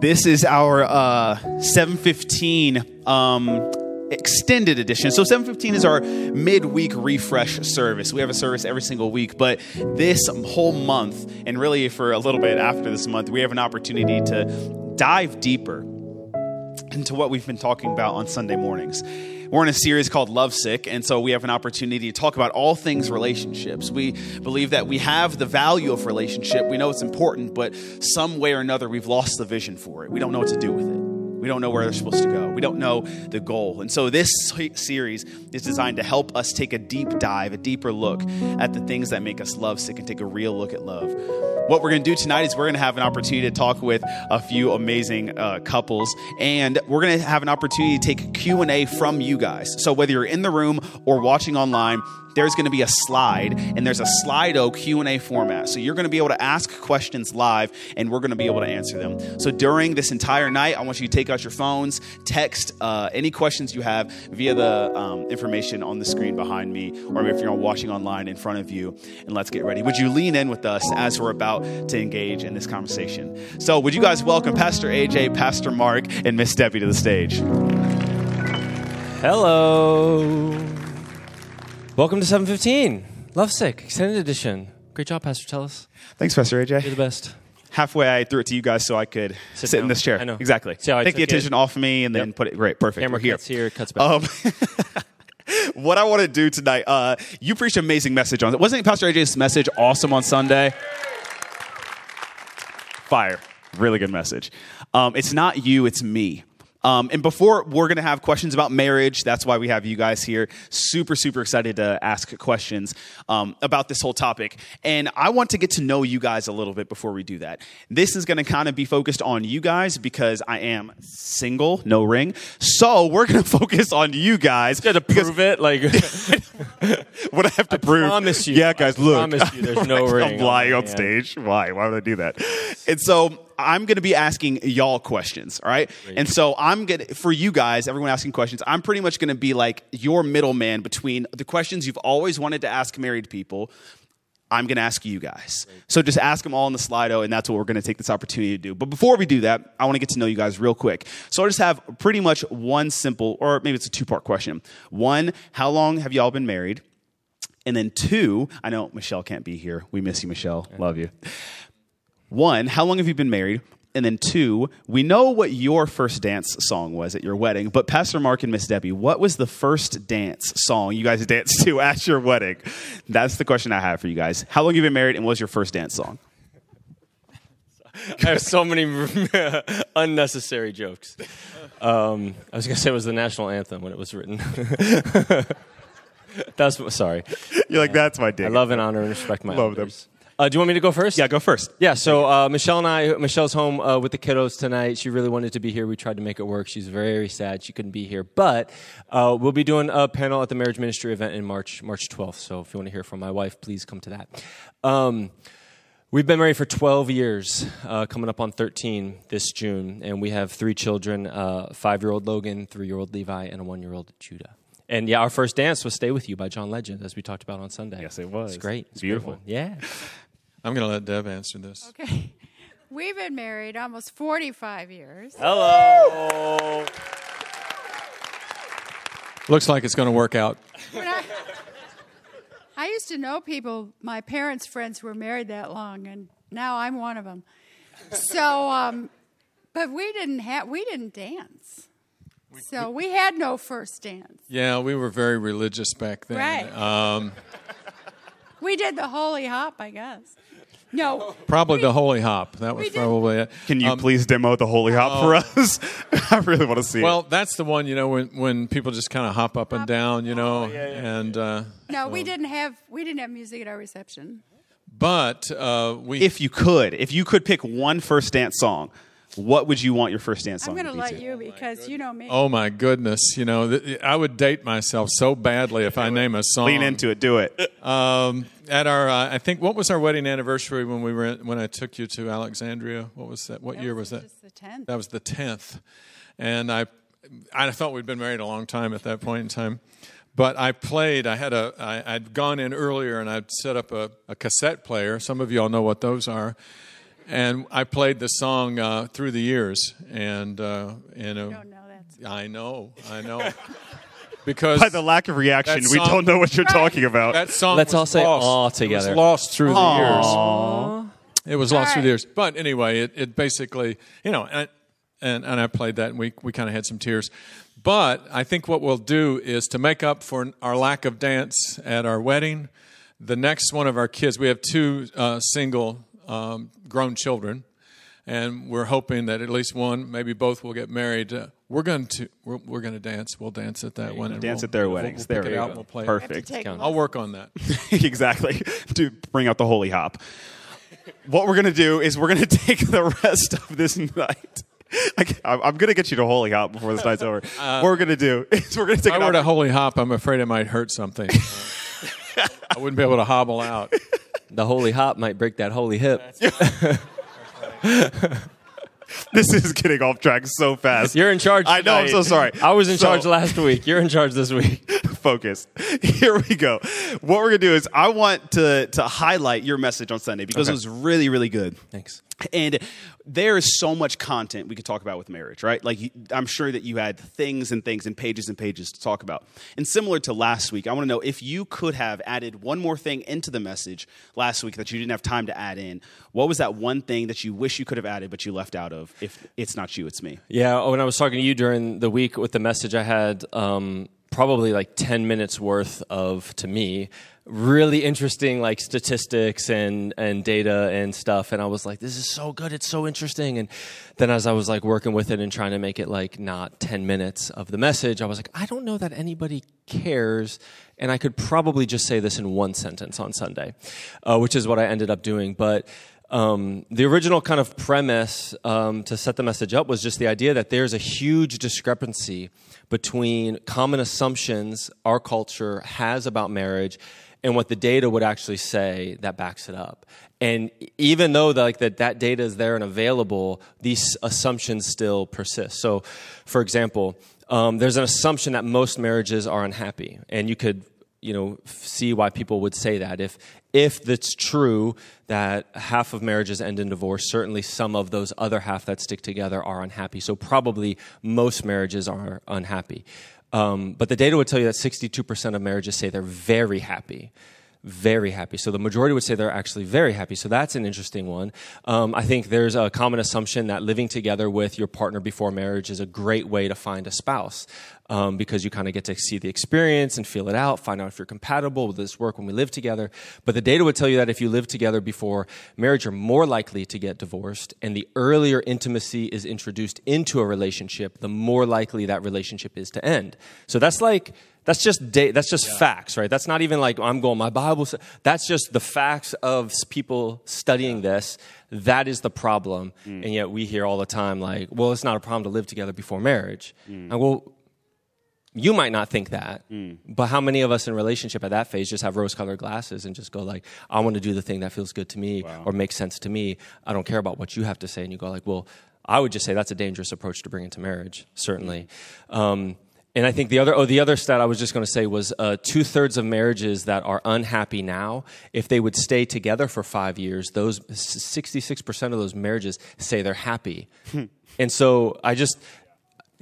This is our uh, 715 um, extended edition. So 715 is our midweek refresh service. We have a service every single week, but this whole month, and really for a little bit after this month, we have an opportunity to dive deeper into what we've been talking about on Sunday mornings. We're in a series called Lovesick, and so we have an opportunity to talk about all things relationships. We believe that we have the value of relationship. We know it's important, but some way or another, we've lost the vision for it. We don't know what to do with it. We don't know where they're supposed to go. We don't know the goal. And so this series is designed to help us take a deep dive, a deeper look at the things that make us lovesick and take a real look at love. What we're going to do tonight is we're going to have an opportunity to talk with a few amazing uh, couples and we're going to have an opportunity to take Q&A from you guys. So whether you're in the room or watching online, there's going to be a slide and there's a Slido Q&A format. So you're going to be able to ask questions live and we're going to be able to answer them. So during this entire night, I want you to take out your phones, text uh, any questions you have via the um, information on the screen behind me or if you're watching online in front of you and let's get ready. Would you lean in with us as we're about to engage in this conversation? So would you guys welcome Pastor AJ, Pastor Mark, and Miss Debbie to the stage? Hello. Welcome to 715. Lovesick, extended edition. Great job, Pastor Tellis. Thanks, Pastor AJ. You're the best. Halfway, I threw it to you guys so I could sit, sit in this chair. I know. Exactly. See how I Take the took attention it? off of me and then Yep. put it. Great. Perfect. Camera We're here. cuts here, cuts back. Um, what I want to do tonight, uh, you preached an amazing message on it. Wasn't Pastor AJ's message awesome on Sunday? Fire. Really good message. Um, it's not you, it's me. Um, and before we're going to have questions about marriage, that's why we have you guys here. Super, super excited to ask questions um, about this whole topic. And I want to get to know you guys a little bit before we do that. This is going to kind of be focused on you guys because I am single, no ring. So we're going to focus on you guys. Got to prove it. Like, what I have to prove. promise you. Yeah, guys, I look. promise you there's no ring I'm lying on on stage. Why? Why would I do that? And so I'm going to be asking y'all questions. All right. And so I'm going to, for you guys, everyone asking questions, I'm pretty much going to be like your middleman between the questions you've always wanted to ask married people. I'm going to ask you guys. So just ask them all in the Slido, and that's what we're going to take this opportunity to do. But before we do that, I want to get to know you guys real quick. So I just have pretty much one simple, or maybe it's a two part question. One, how long have y'all been married? And then two, I know Michelle can't be here. We miss you, Michelle. Love you. One, how long have you been married? And then two, we know what your first dance song was at your wedding, but Pastor Mark and Miss Debbie, what was the first dance song you guys danced to at your wedding? That's the question I have for you guys. How long have you been married and what was your first dance song? I have so many unnecessary jokes. Um, I was going to say it was the national anthem when it was written. That's sorry. You're like, that's my dance. I love and honor and respect my Love them. Uh, do you want me to go first? Yeah, go first. Yeah, so uh, Michelle and I, Michelle's home uh, with the kiddos tonight. She really wanted to be here. We tried to make it work. She's very sad she couldn't be here, but uh, we'll be doing a panel at the marriage ministry event in March, March 12th. So if you want to hear from my wife, please come to that. Um, we've been married for 12 years, uh, coming up on 13 this June, and we have three children: uh, five-year-old Logan, three-year-old Levi, and a one-year-old Judah. And yeah, our first dance was "Stay with You" by John Legend, as we talked about on Sunday. Yes, it was. It's great. It's beautiful. great. Yeah. I'm going to let Deb answer this. Okay. We've been married almost 45 years. Hello. Looks like it's going to work out. I, I used to know people, my parents' friends who were married that long, and now I'm one of them. So, um, but we didn't have, we didn't dance. So we had no first dance. Yeah, we were very religious back then. Right. Um, We did the holy hop, I guess. No, probably the Holy Hop. That was probably it. Can you Um, please demo the Holy Hop for us? I really want to see Well, it. Well, that's the one, you know, when, when people just kind of hop up and down, you know, and uh, no, we didn't have, we didn't have music at our reception. but uh, we If you could, if you could pick one first dance song, what would you want your first dance song? I'm going to to be? let you because you know me. Oh my goodness! You know, th- I would date myself so badly if I name a song. Lean into it. Do it. Um, at our, uh, I think, what was our wedding anniversary when we were when I took you to Alexandria? What was that? What year was that? Just the 10th. That was the tenth, and I, I thought we'd been married a long time at that point in time. But I played. I had a. I, I'd gone in earlier and I'd set up a, a cassette player. Some of you all know what those are. And I played the song uh, through the years, and uh, you know, don't know that. I know, I know, because By the lack of reaction, That we song- don't know what you're talking about. that song. Let's was all say lost. aw It together. was lost through the years. Aw. It was lost through the years. But anyway, it, it basically, you know, and, and, and I played that and we, we kind of had some tears. But I think what we'll do is to make up for our lack of dance at our wedding, the next one of our kids, we have two uh, single um, grown children, and we're hoping that at least one, maybe both, will get married. Uh, we're going to we're, we're going to dance. We'll dance at that one. Dance we'll- at their we'll- weddings. We'll, There we it go. we'll play. Perfect. I'll work on that. exactly. To bring out the holy hop. What we're gonna do is we're gonna take the rest of this night. I, am gonna get you to holy hop before this night's over. what we're gonna do is we're gonna take If I an were to holy hop, I'm afraid I might hurt something. Uh, I wouldn't be able to hobble out. The holy hop might break that holy hip. This is getting off track so fast. You're in charge. I know. I'm tonight. so sorry. I was in So- charge last week. You're in charge this week. focus. Here we go. What we're gonna do is I want to to highlight your message on Sunday because Okay. it was really really good. Thanks. And there is so much content we could talk about with marriage, right? Like I'm sure that you had things and things and pages and pages to talk about. And similar to last week, I want to know if you could have added one more thing into the message last week that you didn't have time to add in. What was that one thing that you wish you could have added but you left out of? If it's not you, it's me. Yeah, when I was talking to you during the week with the message, I had um, probably like 10 minutes worth of, to me, really interesting like statistics and, and data and stuff. And I was like, this is so good. It's so interesting. And then as I was like working with it and trying to make it like not 10 minutes of the message, I was like, I don't know that anybody cares. And I could probably just say this in one sentence on Sunday, uh, which is what I ended up doing. But um, the original kind of premise um, to set the message up was just the idea that there's a huge discrepancy between common assumptions our culture has about marriage and what the data would actually say that backs it up. And even though the, like that, that data is there and available, these assumptions still persist. So, for example, um, there's an assumption that most marriages are unhappy, and you could you know see why people would say that if if it's true that half of marriages end in divorce certainly some of those other half that stick together are unhappy so probably most marriages are unhappy um, but the data would tell you that 62% of marriages say they're very happy very happy. So the majority would say they're actually very happy. So that's an interesting one. Um, I think there's a common assumption that living together with your partner before marriage is a great way to find a spouse um, because you kind of get to see the experience and feel it out, find out if you're compatible with this work when we live together. But the data would tell you that if you live together before marriage, you're more likely to get divorced. And the earlier intimacy is introduced into a relationship, the more likely that relationship is to end. So that's like that's just da- that's just facts, right? That's not even like I'm going my Bible. sa-" That's just the facts of people studying this. That is the problem, and yet we hear all the time like, "Well, it's not a problem to live together before marriage." And well, you might not think that, but how many of us in relationship at that phase just have rose-colored glasses and just go like, "I want to do the thing that feels good to me or makes sense to me. I don't care about what you have to say." And you go like, "Well." I would just say that's a dangerous approach to bring into marriage, certainly. Um, and I think the other, oh, the other stat I was just going to say was uh, two thirds of marriages that are unhappy now, if they would stay together for five years, those 66% of those marriages say they're happy. and so I just,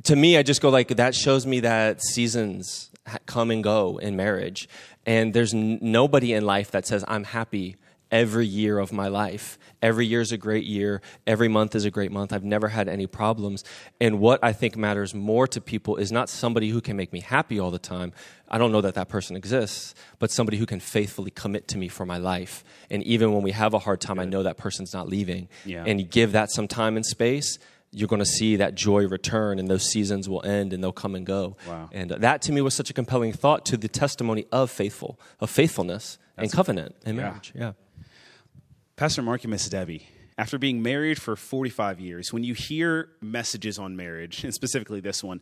to me, I just go like, that shows me that seasons come and go in marriage. And there's n- nobody in life that says, I'm happy every year of my life. Every year is a great year. Every month is a great month. I've never had any problems. And what I think matters more to people is not somebody who can make me happy all the time. I don't know that that person exists, but somebody who can faithfully commit to me for my life. And even when we have a hard time, I know that person's not leaving. Yeah. And you give that some time and space, you're going to see that joy return and those seasons will end and they'll come and go. Wow. And uh, that to me was such a compelling thought to the testimony of faithful, of faithfulness and covenant in Yeah. marriage. Yeah. Pastor Mark and Miss Debbie, after being married for 45 years, when you hear messages on marriage, and specifically this one,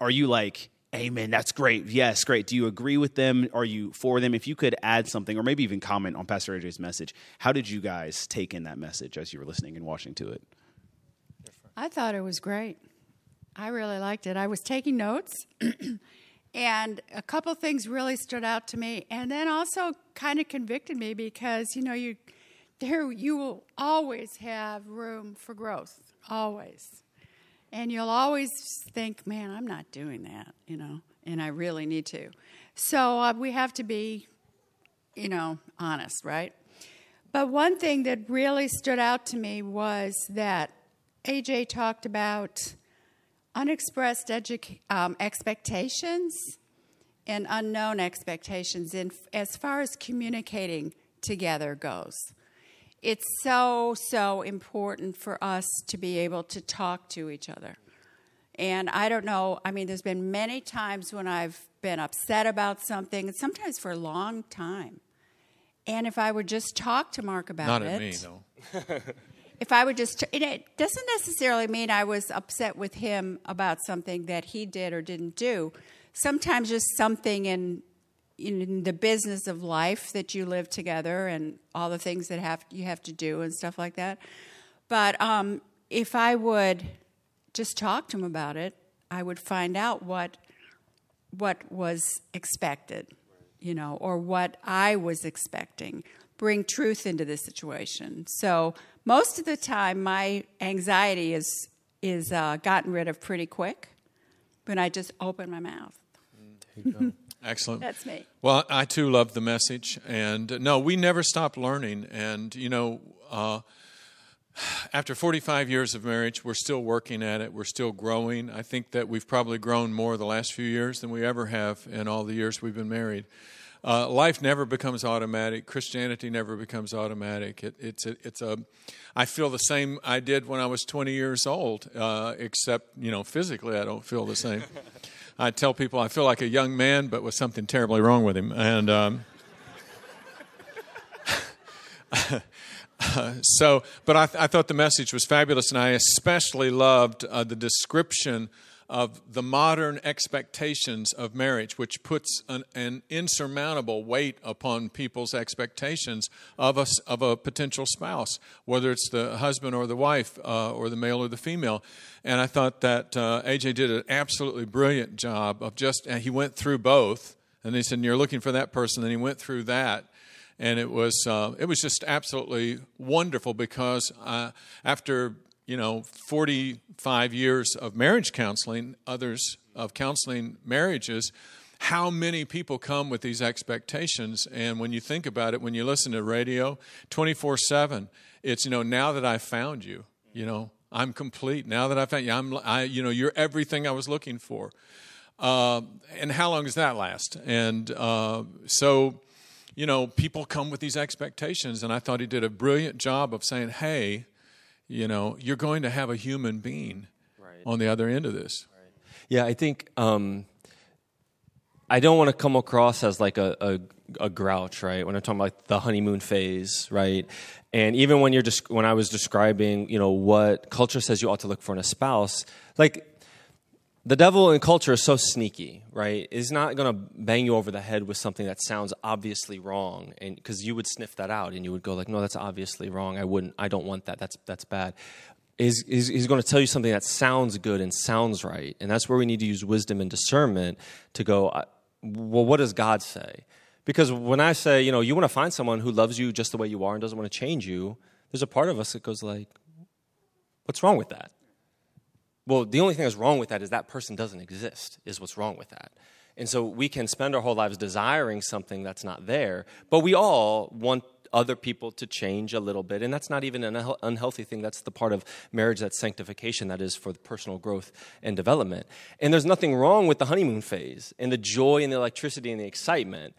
are you like, Amen, that's great. Yes, great. Do you agree with them? Are you for them? If you could add something or maybe even comment on Pastor AJ's message, how did you guys take in that message as you were listening and watching to it? I thought it was great. I really liked it. I was taking notes, and a couple things really stood out to me, and then also kind of convicted me because you know you there you will always have room for growth, always. And you'll always think, man, I'm not doing that, you know, and I really need to. So uh, we have to be, you know, honest, right? But one thing that really stood out to me was that AJ talked about unexpressed edu- um, expectations and unknown expectations in, as far as communicating together goes. It's so, so important for us to be able to talk to each other. And I don't know, I mean, there's been many times when I've been upset about something, and sometimes for a long time. And if I would just talk to Mark about it, Not at me, no. if I would just, it doesn't necessarily mean I was upset with him about something that he did or didn't do. Sometimes just something in in the business of life that you live together and all the things that have you have to do and stuff like that. But um, if I would just talk to him about it, I would find out what what was expected, you know, or what I was expecting. Bring truth into the situation. So most of the time, my anxiety is is uh, gotten rid of pretty quick when I just open my mouth. Excellent. That's me. Well, I too love the message, and uh, no, we never stop learning. And you know, uh, after 45 years of marriage, we're still working at it. We're still growing. I think that we've probably grown more the last few years than we ever have in all the years we've been married. Uh, life never becomes automatic. Christianity never becomes automatic. It, it's a, it's a. I feel the same I did when I was 20 years old, uh, except you know physically I don't feel the same. I tell people I feel like a young man, but with something terribly wrong with him. And um, so, but I, th- I, thought the message was fabulous, and I especially loved uh, the description of the modern expectations of marriage, which puts an, an, insurmountable weight upon people's expectations of a, of a potential spouse, whether it's the husband or the wife, uh, or the male or the female. And I thought that uh, AJ did an absolutely brilliant job of just, he went through both. And he said, You're looking for that person. And he went through that and it was uh, it was just absolutely wonderful because uh, after you know 45 years of marriage counseling, others of counseling marriages, how many people come with these expectations? And when you think about it, when you listen to radio 24 seven, it's you know now that I found you, you know I'm complete now that I found you. I'm I, you know you're everything I was looking for. Uh, and how long does that last? And uh, so you know, people come with these expectations, and I thought he did a brilliant job of saying, hey, you know, you're going to have a human being right. on the other end of this. Right. Yeah, I think um, I don't want to come across as like a, a, a, grouch, right? When I'm talking about the honeymoon phase, right? And even when you're just when I was describing, you know, what culture says you ought to look for in a spouse, like the devil in culture is so sneaky, right? He's not going to bang you over the head with something that sounds obviously wrong, and because you would sniff that out and you would go like, "No, that's obviously wrong. I wouldn't. I don't want that. That's that's bad." Is he's, he's going to tell you something that sounds good and sounds right, and that's where we need to use wisdom and discernment to go. Well, what does God say? Because when I say, you know, you want to find someone who loves you just the way you are and doesn't want to change you, there's a part of us that goes like, "What's wrong with that?" Well, the only thing that's wrong with that is that person doesn't exist, is what's wrong with that. And so we can spend our whole lives desiring something that's not there, but we all want other people to change a little bit. And that's not even an unhealthy thing. That's the part of marriage that's sanctification, that is for personal growth and development. And there's nothing wrong with the honeymoon phase and the joy and the electricity and the excitement.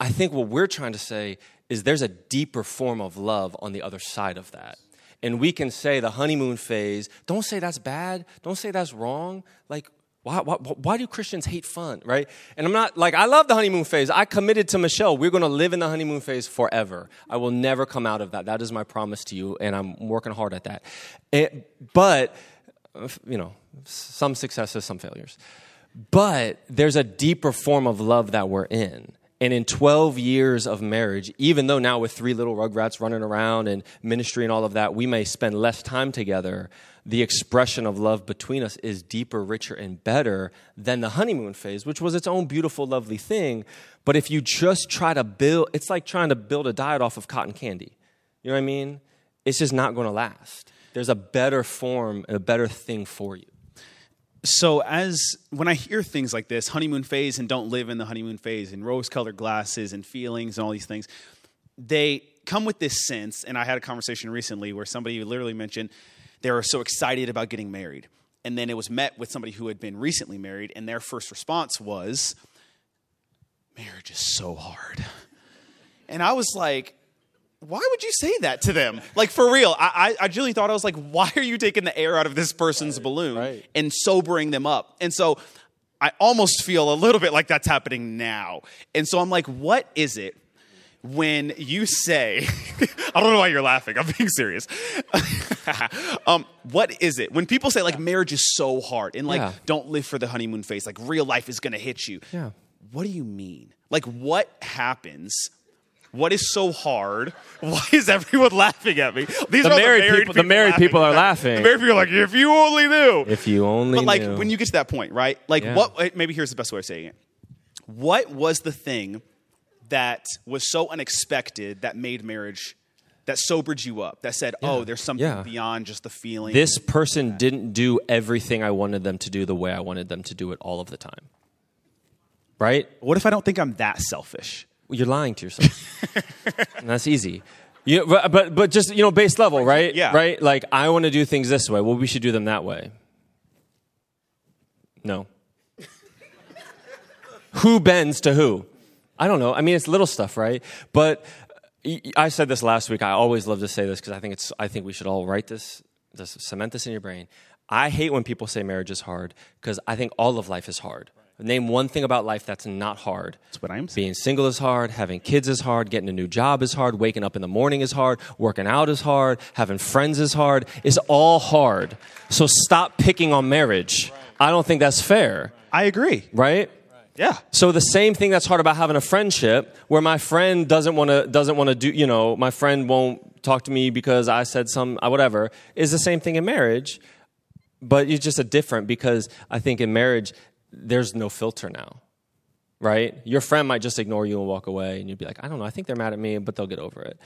I think what we're trying to say is there's a deeper form of love on the other side of that and we can say the honeymoon phase, don't say that's bad, don't say that's wrong. Like, why, why, why, do Christians hate fun, right? And I'm not like, I love the honeymoon phase. I committed to Michelle. We're going to live in the honeymoon phase forever. I will never come out of that. That is my promise to you, and I'm working hard at that. And, but, you know, some successes, some failures. But there's a deeper form of love that we're in. And in 12 years of marriage, even though now with three little rugrats running around and ministry and all of that, we may spend less time together, the expression of love between us is deeper, richer, and better than the honeymoon phase, which was its own beautiful, lovely thing. But if you just try to build, it's like trying to build a diet off of cotton candy. You know what I mean? It's just not going to last. There's a better form, and a better thing for you so as when I hear things like this, honeymoon phase and don't live in the honeymoon phase and rose colored glasses and feelings and all these things, they come with this sense. And I had a conversation recently where somebody literally mentioned they were so excited about getting married. And then it was met with somebody who had been recently married, and their first response was, Marriage is so hard. And I was like, why would you say that to them? Like for real, I, I, I genuinely thought I was like, why are you taking the air out of this person's right, balloon right. and sobering them up? And so I almost feel a little bit like that's happening now. And so I'm like, what is it when you say, I don't know why you're laughing. I'm being serious. um, what is it when people say like marriage is so hard and like yeah. don't live for the honeymoon phase, like real life is going to hit you? Yeah. What do you mean? Like what happens what is so hard? Why is everyone laughing at me? These the are married, the married people, people. The married people are laughing. The married people are like, if you only knew. If you only. Knew But like, knew. when you get to that point, right? Like, yeah. what? Maybe here's the best way of saying it. What was the thing that was so unexpected that made marriage? That sobered you up. That said, oh, yeah. "Oh, there's something yeah. beyond just the feeling." This person didn't do everything I wanted them to do the way I wanted them to do it all of the time. Right? What if I don't think I'm that selfish? You're lying to yourself. and that's easy. You, but, but, but just, you know, base level, right? Yeah. Right? Like, I want to do things this way. Well, we should do them that way. No. who bends to who? I don't know. I mean, it's little stuff, right? But I said this last week. I always love to say this because I think it's. I think we should all write this, this, cement this in your brain. I hate when people say marriage is hard because I think all of life is hard. Name one thing about life that's not hard. That's what I'm saying. Being single is hard. Having kids is hard. Getting a new job is hard. Waking up in the morning is hard. Working out is hard. Having friends is hard. It's all hard. So stop picking on marriage. I don't think that's fair. I agree. Right? Yeah. So the same thing that's hard about having a friendship where my friend doesn't want to doesn't want to do, you know, my friend won't talk to me because I said some uh, whatever is the same thing in marriage. But it's just a different because I think in marriage there's no filter now, right? Your friend might just ignore you and walk away, and you'd be like, I don't know, I think they're mad at me, but they'll get over it.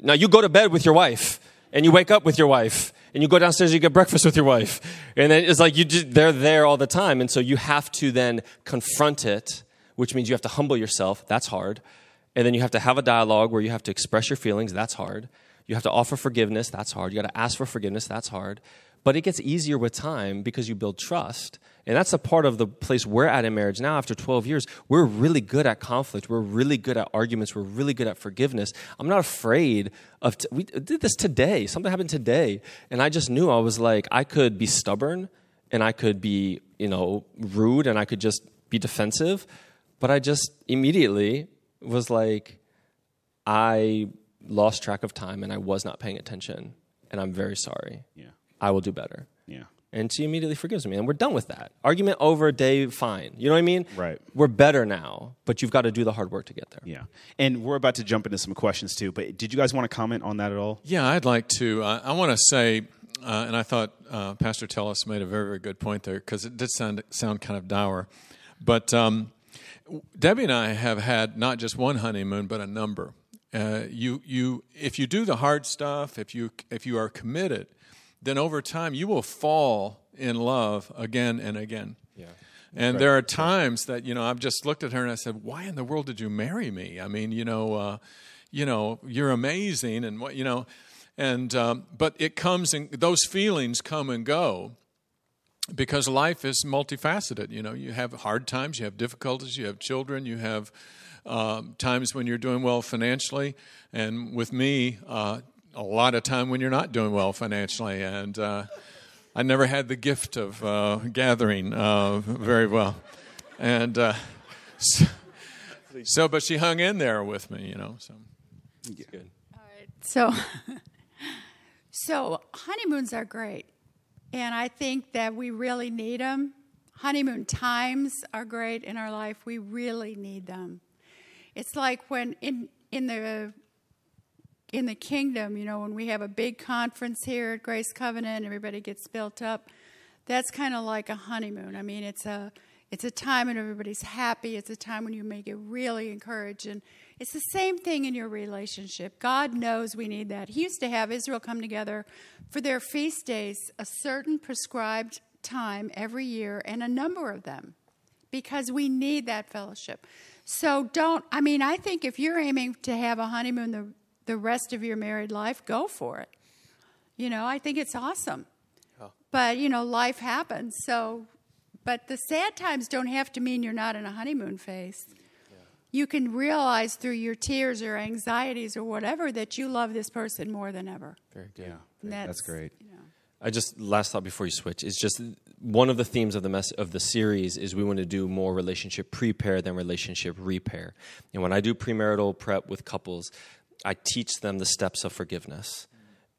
Now, you go to bed with your wife, and you wake up with your wife, and you go downstairs, you get breakfast with your wife, and then it's like you just, they're there all the time, and so you have to then confront it, which means you have to humble yourself. That's hard. And then you have to have a dialogue where you have to express your feelings. That's hard. You have to offer forgiveness. That's hard. You got to ask for forgiveness. That's hard. But it gets easier with time because you build trust. And that's a part of the place we're at in marriage now after 12 years. We're really good at conflict. We're really good at arguments. We're really good at forgiveness. I'm not afraid of, t- we did this today. Something happened today. And I just knew I was like, I could be stubborn and I could be, you know, rude and I could just be defensive. But I just immediately was like, I lost track of time and I was not paying attention. And I'm very sorry. Yeah. I will do better. Yeah. And she immediately forgives me. And we're done with that. Argument over, day fine. You know what I mean? Right. We're better now, but you've got to do the hard work to get there. Yeah. And we're about to jump into some questions too, but did you guys want to comment on that at all? Yeah, I'd like to. Uh, I want to say, uh, and I thought uh, Pastor Tellis made a very, very good point there because it did sound, sound kind of dour. But um, Debbie and I have had not just one honeymoon, but a number. Uh, you, you, if you do the hard stuff, if you, if you are committed, then over time you will fall in love again and again. Yeah. And right. there are times that you know I've just looked at her and I said, "Why in the world did you marry me? I mean, you know, uh, you know, you're amazing, and what you know." And um, but it comes and those feelings come and go because life is multifaceted. You know, you have hard times, you have difficulties, you have children, you have um, times when you're doing well financially, and with me, uh, a lot of time when you're not doing well financially. And uh, I never had the gift of uh, gathering uh, very well. And uh, so, so, but she hung in there with me, you know. So it's good. All right. So, so honeymoons are great, and I think that we really need them. Honeymoon times are great in our life. We really need them. It's like when in in the in the kingdom, you know, when we have a big conference here at Grace Covenant, everybody gets built up. That's kind of like a honeymoon. I mean, it's a it's a time when everybody's happy. It's a time when you make it really encouraged. And it's the same thing in your relationship. God knows we need that. He used to have Israel come together for their feast days, a certain prescribed time every year, and a number of them, because we need that fellowship. So don't, I mean, I think if you're aiming to have a honeymoon the, the rest of your married life, go for it. You know, I think it's awesome. But, you know, life happens. So, but the sad times don't have to mean you're not in a honeymoon phase. You can realize through your tears or anxieties or whatever that you love this person more than ever. Very good. Yeah, And that's, great. You know. I just last thought before you switch is just one of the themes of the mess of the series is we want to do more relationship prepare than relationship repair. And when I do premarital prep with couples, I teach them the steps of forgiveness.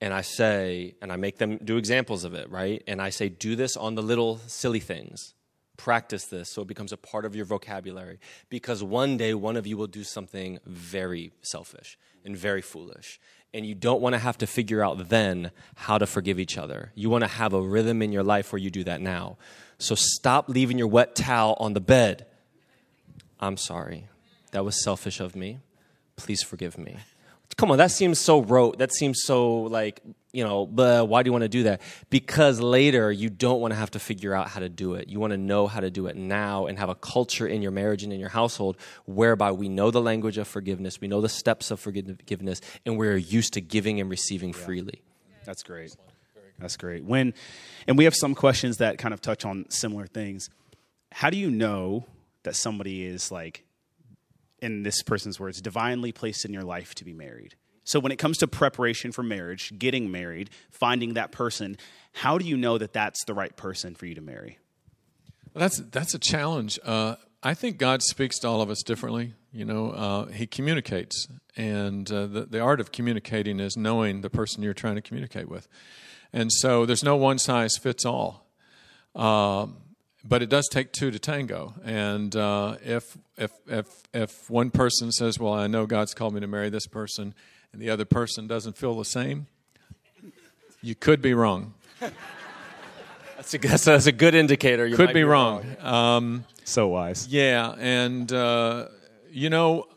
And I say, and I make them do examples of it, right? And I say, do this on the little silly things. Practice this so it becomes a part of your vocabulary. Because one day one of you will do something very selfish and very foolish. And you don't want to have to figure out then how to forgive each other. You want to have a rhythm in your life where you do that now. So stop leaving your wet towel on the bed. I'm sorry. That was selfish of me. Please forgive me. Come on, that seems so rote. That seems so like, you know, but why do you want to do that? Because later you don't want to have to figure out how to do it. You want to know how to do it now and have a culture in your marriage and in your household whereby we know the language of forgiveness, we know the steps of forgiveness, and we're used to giving and receiving freely. That's great. That's great. When, and we have some questions that kind of touch on similar things. How do you know that somebody is like, in this person's words, divinely placed in your life to be married? So when it comes to preparation for marriage, getting married, finding that person, how do you know that that's the right person for you to marry? Well, that's that's a challenge. Uh, I think God speaks to all of us differently. You know, uh, He communicates, and uh, the the art of communicating is knowing the person you're trying to communicate with. And so, there's no one size fits all. Um, but it does take two to tango. And uh, if if if if one person says, "Well, I know God's called me to marry this person," and the other person doesn't feel the same, you could be wrong. That's a, that's, that's a good indicator. You Could might be wrong. Um, So wise. Yeah, and uh, you know,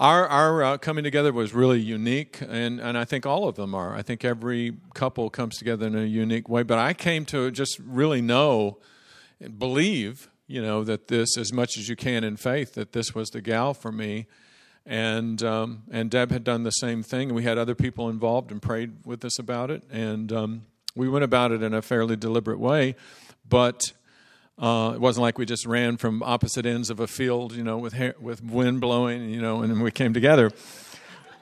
our our uh, coming together was really unique, and and I think all of them are. I think every couple comes together in a unique way. But I came to just really know, and believe, you know, that this as much as you can in faith that this was the gal for me. And um, and Deb had done the same thing. We had other people involved and prayed with us about it, and um, we went about it in a fairly deliberate way. But uh, it wasn't like we just ran from opposite ends of a field, you know, with hair, with wind blowing, you know, and we came together.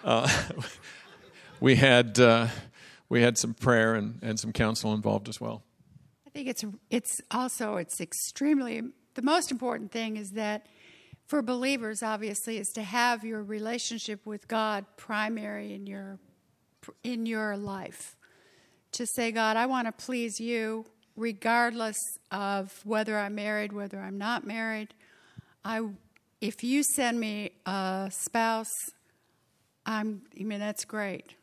Uh, we had uh, we had some prayer and, and some counsel involved as well. I think it's it's also it's extremely the most important thing is that for believers obviously is to have your relationship with God primary in your in your life. To say God, I want to please you regardless of whether I'm married, whether I'm not married. I if you send me a spouse, I'm I mean that's great.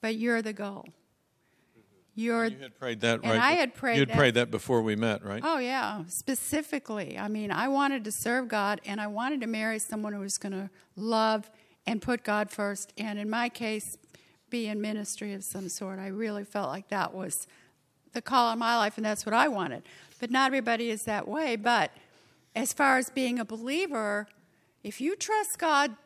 But you're the goal. You're You had prayed that, And right? I had prayed You had that. prayed that before we met, right? Oh, yeah, specifically. I mean, I wanted to serve God and I wanted to marry someone who was going to love and put God first. And in my case, be in ministry of some sort. I really felt like that was the call on my life and that's what I wanted. But not everybody is that way. But as far as being a believer, if you trust God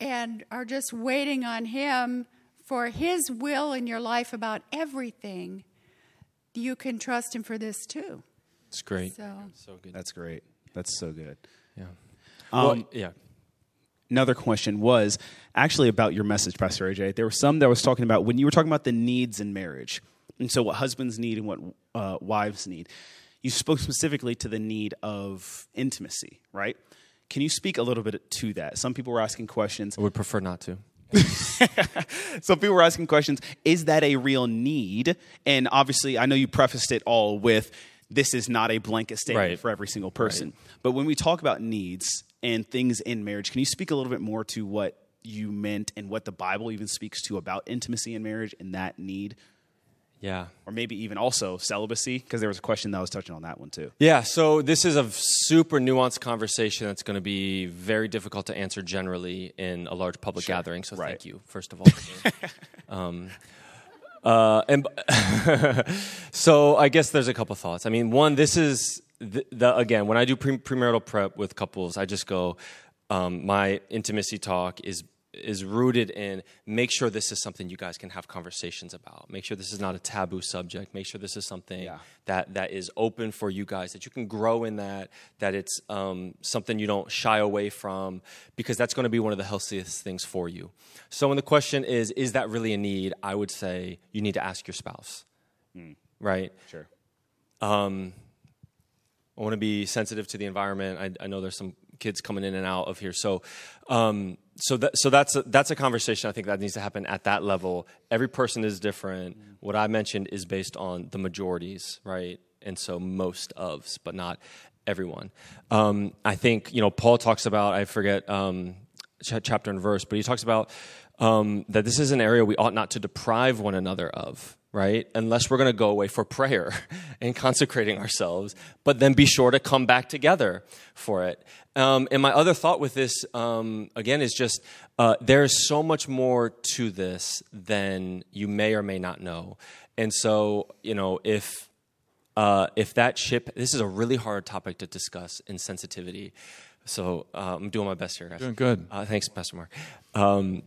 and are just waiting on Him for His will in your life about everything, you can trust Him for this too. It's great. So, So good. That's great. That's so good. Yeah. Um, well, yeah. another question was actually about your message, Pastor AJ. There were some that was talking about when you were talking about the needs in marriage, and so what husbands need and what uh, wives need. You spoke specifically to the need of intimacy, right? Can you speak a little bit to that? Some people were asking questions. I would prefer not to. Some people were asking questions. Is that a real need? And obviously, I know you prefaced it all with this is not a blanket statement Right. for every single person. But when we talk about needs and things in marriage. Can you speak a little bit more to what you meant and what the Bible even speaks to about intimacy in marriage and that need? Yeah. Or maybe even also celibacy, because there was a question that was touching on that one too. Yeah, so this is a super nuanced conversation that's going to be very difficult to answer generally in a large public gathering. So Right. thank you, first of all. um, uh, and so I guess there's a couple thoughts. I mean, one, this is the, the again when I do pre- premarital prep with couples, I just go. Um, my intimacy talk is is rooted in make sure this is something you guys can have conversations about. Make sure this is not a taboo subject. Make sure this is something Yeah. that that is open for you guys that you can grow in that that it's um, something you don't shy away from because that's going to be one of the healthiest things for you so when the question is is that really a need i would say you need to ask your spouse right Sure. I want to be sensitive to the environment. I, I know there's some kids coming in and out of here, so um, so that, so that's a, that's a conversation I think that needs to happen at that level. Every person is different. What I mentioned is based on the majorities, right? And so most ofs, but not everyone. Um, I think you know Paul talks about I forget um, ch- chapter and verse, but he talks about um, that this is an area we ought not to deprive one another of right? Unless we're going to go away for prayer and consecrating ourselves, but then be sure to come back together for it. Um, and my other thought with this, um, again, is just uh, there's so much more to this than you may or may not know. And so, you know, if uh, if that ship, this is a really hard topic to discuss in sensitivity. So uh, I'm doing my best here, guys. Doing good. Uh, thanks, Pastor Mark. Um,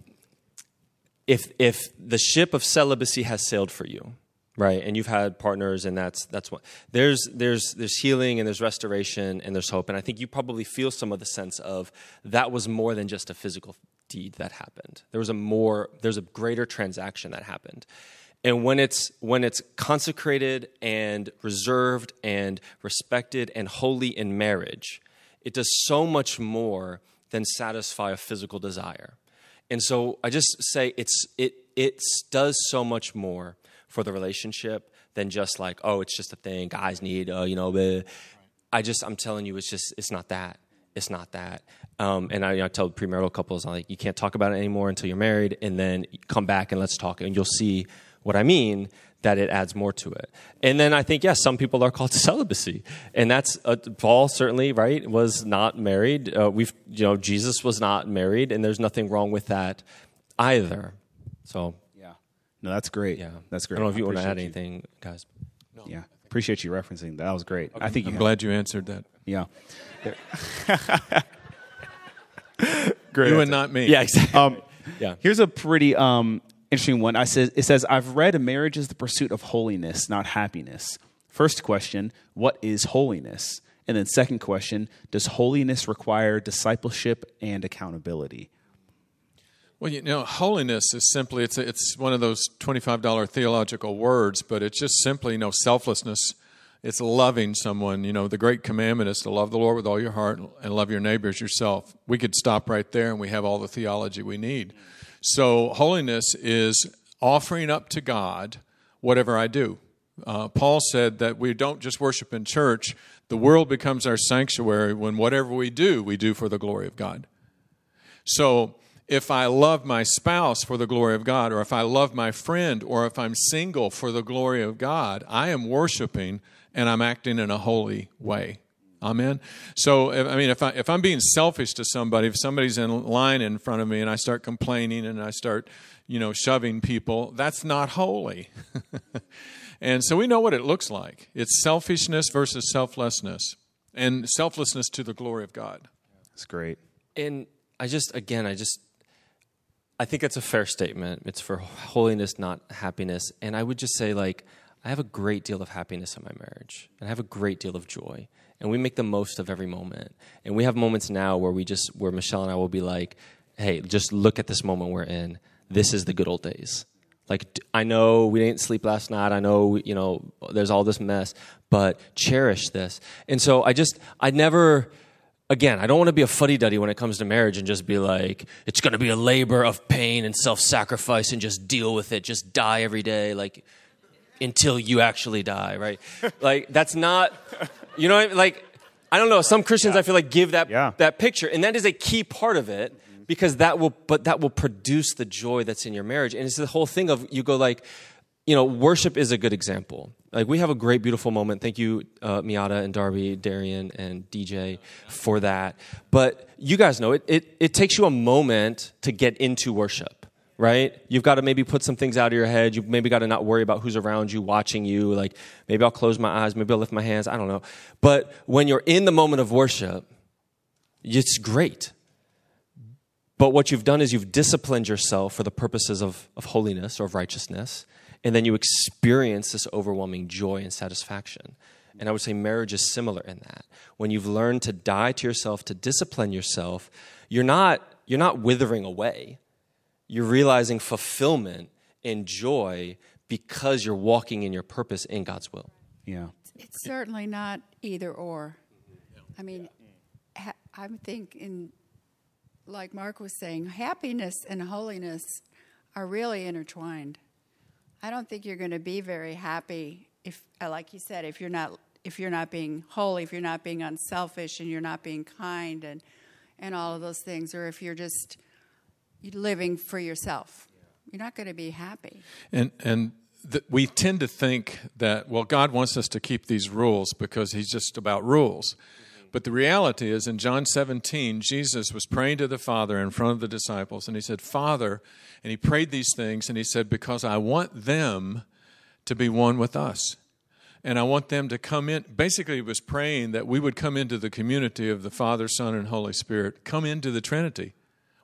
if if the ship of celibacy has sailed for you, right, and you've had partners, and that's that's what there's there's there's healing and there's restoration and there's hope, and I think you probably feel some of the sense of that was more than just a physical deed that happened. There was a more there's a greater transaction that happened. And when it's when it's consecrated and reserved and respected and holy in marriage, it does so much more than satisfy a physical desire. And so I just say it's it it does so much more for the relationship than just like oh it's just a thing guys need uh, you know bleh. I just I'm telling you it's just it's not that. It's not that. Um, and I, I tell premarital couples I'm like you can't talk about it anymore until you're married and then come back and let's talk and you'll see what I mean that it adds more to it. And then I think, yes, some people are called to celibacy. And that's, uh, Paul certainly, right, was not married. Uh, we've, you know, Jesus was not married, and there's nothing wrong with that either. So, Yeah. No, that's great. yeah. That's great. I don't know if you want to add appreciate anything, guys. you- Yeah. Appreciate you referencing that. That was great. I think I'm have- glad you answered that. Yeah. Great. You and not me. Yeah, exactly. Um, yeah. Here's a pretty um, interesting one. I says it says I've read a marriage is the pursuit of holiness, not happiness. First question: What is holiness? And then second question: Does holiness require discipleship and accountability? Well, you know, holiness is simply it's a, it's one of those twenty-five dollar theological words, but it's just simply you know selflessness. It's loving someone. You know, the great commandment is to love the Lord with all your heart and love your neighbor as yourself. We could stop right there, and we have all the theology we need. So, holiness is offering up to God whatever I do. Uh, Paul said that we don't just worship in church; the world becomes our sanctuary when whatever we do, we do for the glory of God. So if I love my spouse for the glory of God, or if I love my friend, or if I'm single for the glory of God, I am worshiping and I'm acting in a holy way. Amen. So, if- I mean, if I if I'm being selfish to somebody, if somebody's in line in front of me and I start complaining and I start, you know, shoving people, that's not holy. and so we know what it looks like. It's selfishness versus selflessness, and selflessness to the glory of God. That's great. And I just, again, I just, I think that's a fair statement. It's for holiness, not happiness. And I would just say, like, I have a great deal of happiness in my marriage, and I have a great deal of joy, and we make the most of every moment. And we have moments now where we just, where Michelle and I will be like, "Hey, just look at this moment we're in. This is the good old days." Like I know we didn't sleep last night. I know you know there's all this mess, but cherish this. And so I just, I never again, I don't want to be a fuddy duddy when it comes to marriage and just be like, it's going to be a labor of pain and self sacrifice and just deal with it. Just die every day, like until you actually die, right? like, that's not, you know, what I mean? like, I don't know. Some Christians, I feel like, give that Yeah. that picture, and that is a key part of it because that will, but that will produce the joy that's in your marriage. And it's the whole thing of you go like, you know, worship is a good example. Like we have a great, beautiful moment. Thank you, uh, Miata and Darby, Darian and DJ, for that. But you guys know it. It it takes you a moment to get into worship right? You've got to maybe put some things out of your head. You've maybe got to not worry about who's around you watching you. Like maybe I'll close my eyes, maybe I'll lift my hands. I don't know. But when you're in the moment of worship, it's great. But what you've done is you've disciplined yourself for the purposes of, of holiness or of righteousness, and then you experience this overwhelming joy and satisfaction. And I would say marriage is similar in that. When you've learned to die to yourself, to discipline yourself, you're not, you're not withering away you're realizing fulfillment and joy because you're walking in your purpose in God's will. Yeah. It's certainly not either or. I mean, ha- I'm thinking, like Mark was saying, happiness and holiness are really intertwined. I don't think you're going to be very happy if, uh, like you said, if you're not if you're not being holy, if you're not being unselfish, and you're not being kind, and and all of those things, or if you're just living for yourself. You're not going to be happy. And and we tend to think that well, God wants us to keep these rules because He's just about rules. But the reality is, in John 17, Jesus was praying to the Father in front of the disciples, and he said, Father, and he prayed these things, and he said, Because I want them to be one with us. And I want them to come in. Basically, he was praying that we would come into the community of the Father, Son, and Holy Spirit, come into the Trinity.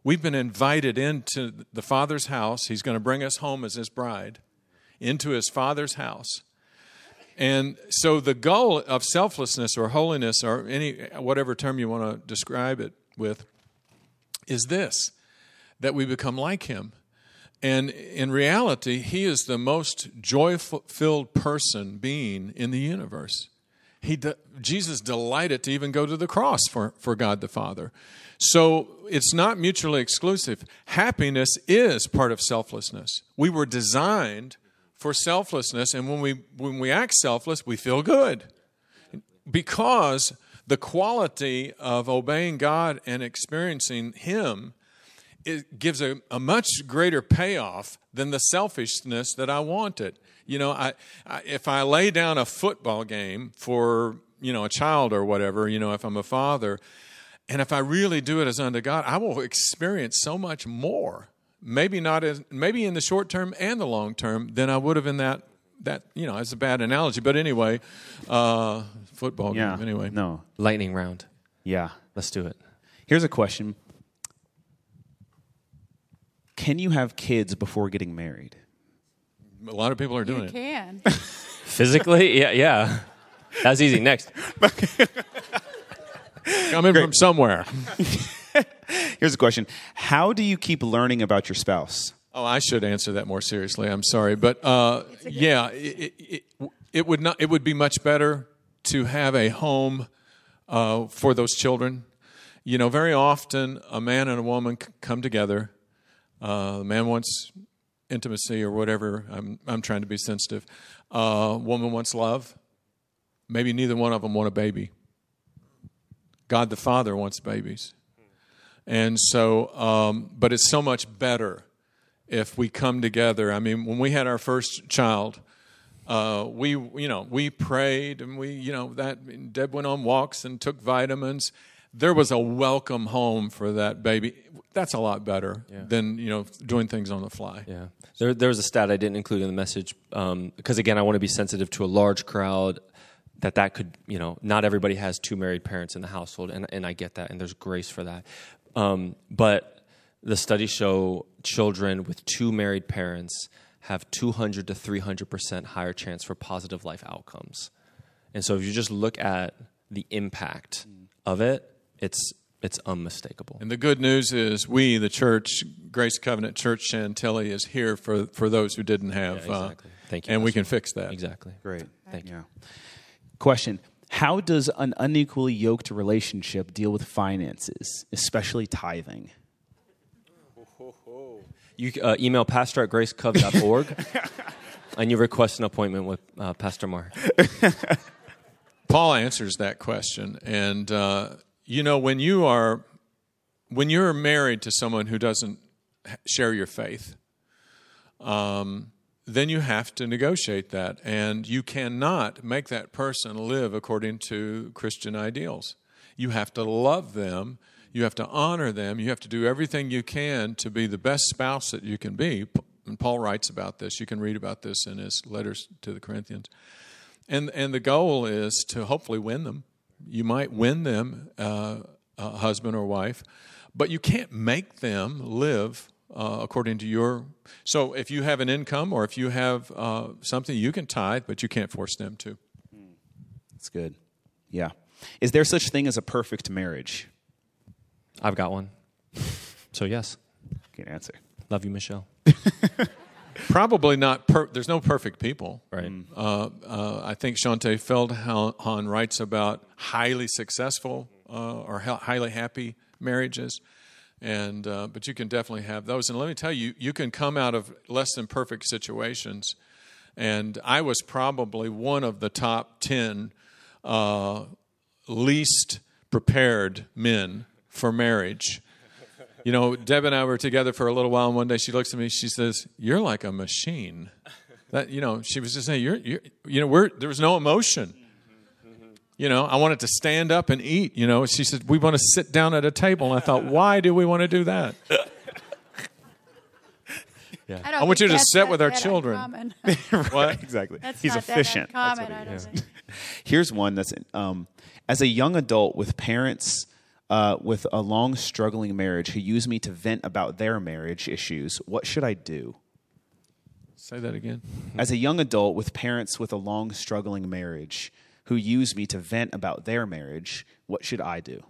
We've been invited into the Father's house. He's going to bring us home as his bride, into his Father's house. And so the goal of selflessness or holiness or any whatever term you want to describe it with is this that we become like him. And in reality, he is the most joy filled person being in the universe. He de- Jesus delighted to even go to the cross for, for God the Father. So it's not mutually exclusive. Happiness is part of selflessness. We were designed for selflessness, and when we when we act selfless, we feel good. Because the quality of obeying God and experiencing Him it gives a, a much greater payoff than the selfishness that I wanted. You know, I, I, if I lay down a football game for you know a child or whatever, you know, if I'm a father, and if I really do it as unto God, I will experience so much more. Maybe not as maybe in the short term and the long term than I would have in that that you know, it's a bad analogy, but anyway, uh, football Yeah. game anyway. No. Lightning round. Yeah. Let's do it. Here's a question Can you have kids before getting married? A lot of people are doing You it. can. Physically, yeah, yeah. That's easy. Next. Coming from somewhere. Here's a question How do you keep learning about your spouse? Oh, I should answer that more seriously. I'm sorry, but uh, yeah, it, it, it, it would not. It would be much better to have a home uh, for those children. You know, very often a man and a woman come together. Uh, the man wants intimacy or whatever. I'm I'm trying to be sensitive. Uh, woman wants love. Maybe neither one of them want a baby. God the Father wants babies. And so, um, but it's so much better if we come together. I mean, when we had our first child, uh, we, you know, we prayed and we, you know, that Deb went on walks and took vitamins. There was a welcome home for that baby. That's a lot better than you know doing things on the fly. Yeah. There, there was a stat I didn't include in the message because, again, I want to be sensitive to a large crowd. That that could, you know, not everybody has two married parents in the household, and and I get that, and there's grace for that. Um, but the studies show children with two married parents have 200 to 300 percent higher chance for positive life outcomes. And so, if you just look at the impact of it, it's it's unmistakable. And the good news is, we, the church, Grace Covenant Church Chantilly, is here for for those who didn't have. Yeah, exactly. uh, Thank you, And we can fix that. Exactly. Great. Thank you. Yeah. Question How does an unequally yoked relationship deal with finances, especially tithing? You uh, email pastor at gracecov.org and you request an appointment with uh, Pastor Mark. Paul answers that question, and uh, you know when you are when you're married to someone who doesn't share your faith, um, then you have to negotiate that, and you cannot make that person live according to Christian ideals. You have to love them. You have to honor them. You have to do everything you can to be the best spouse that you can be. And Paul writes about this. You can read about this in his letters to the Corinthians. And, and the goal is to hopefully win them. You might win them, uh, a husband or wife, but you can't make them live uh, according to your. So if you have an income or if you have uh, something, you can tithe, but you can't force them to. That's good. Yeah. Is there such thing as a perfect marriage? I've got one. So yes, Good answer. love you, Michelle. Probably not. Per- there's no perfect people. Right. Uh, uh, I think Shaunti Feldhahn writes about highly successful uh, or hi- highly happy marriages, and uh, but you can definitely have those. And let me tell you, you can come out of less than perfect situations. And I was probably one of the top ten uh, least prepared men for marriage. You know, Deb and I were together for a little while, and one day she looks at me. She says, "You're like a machine." That you know, she was just saying, "You're, you're you know, we're there was no emotion." You know, I wanted to stand up and eat. You know, she said, "We want to sit down at a table." And I thought, "Why do we want to do that?" I, I want you to sit with our children. uncommon. What? exactly. That's He's not efficient. That That's what he don't is. think. Here's one that's um, as a young adult with parents uh, with a long struggling marriage who use me to vent about their marriage issues. What should I do? Say that again. As a young adult with parents with a long struggling marriage who use me to vent about their marriage, what should I do?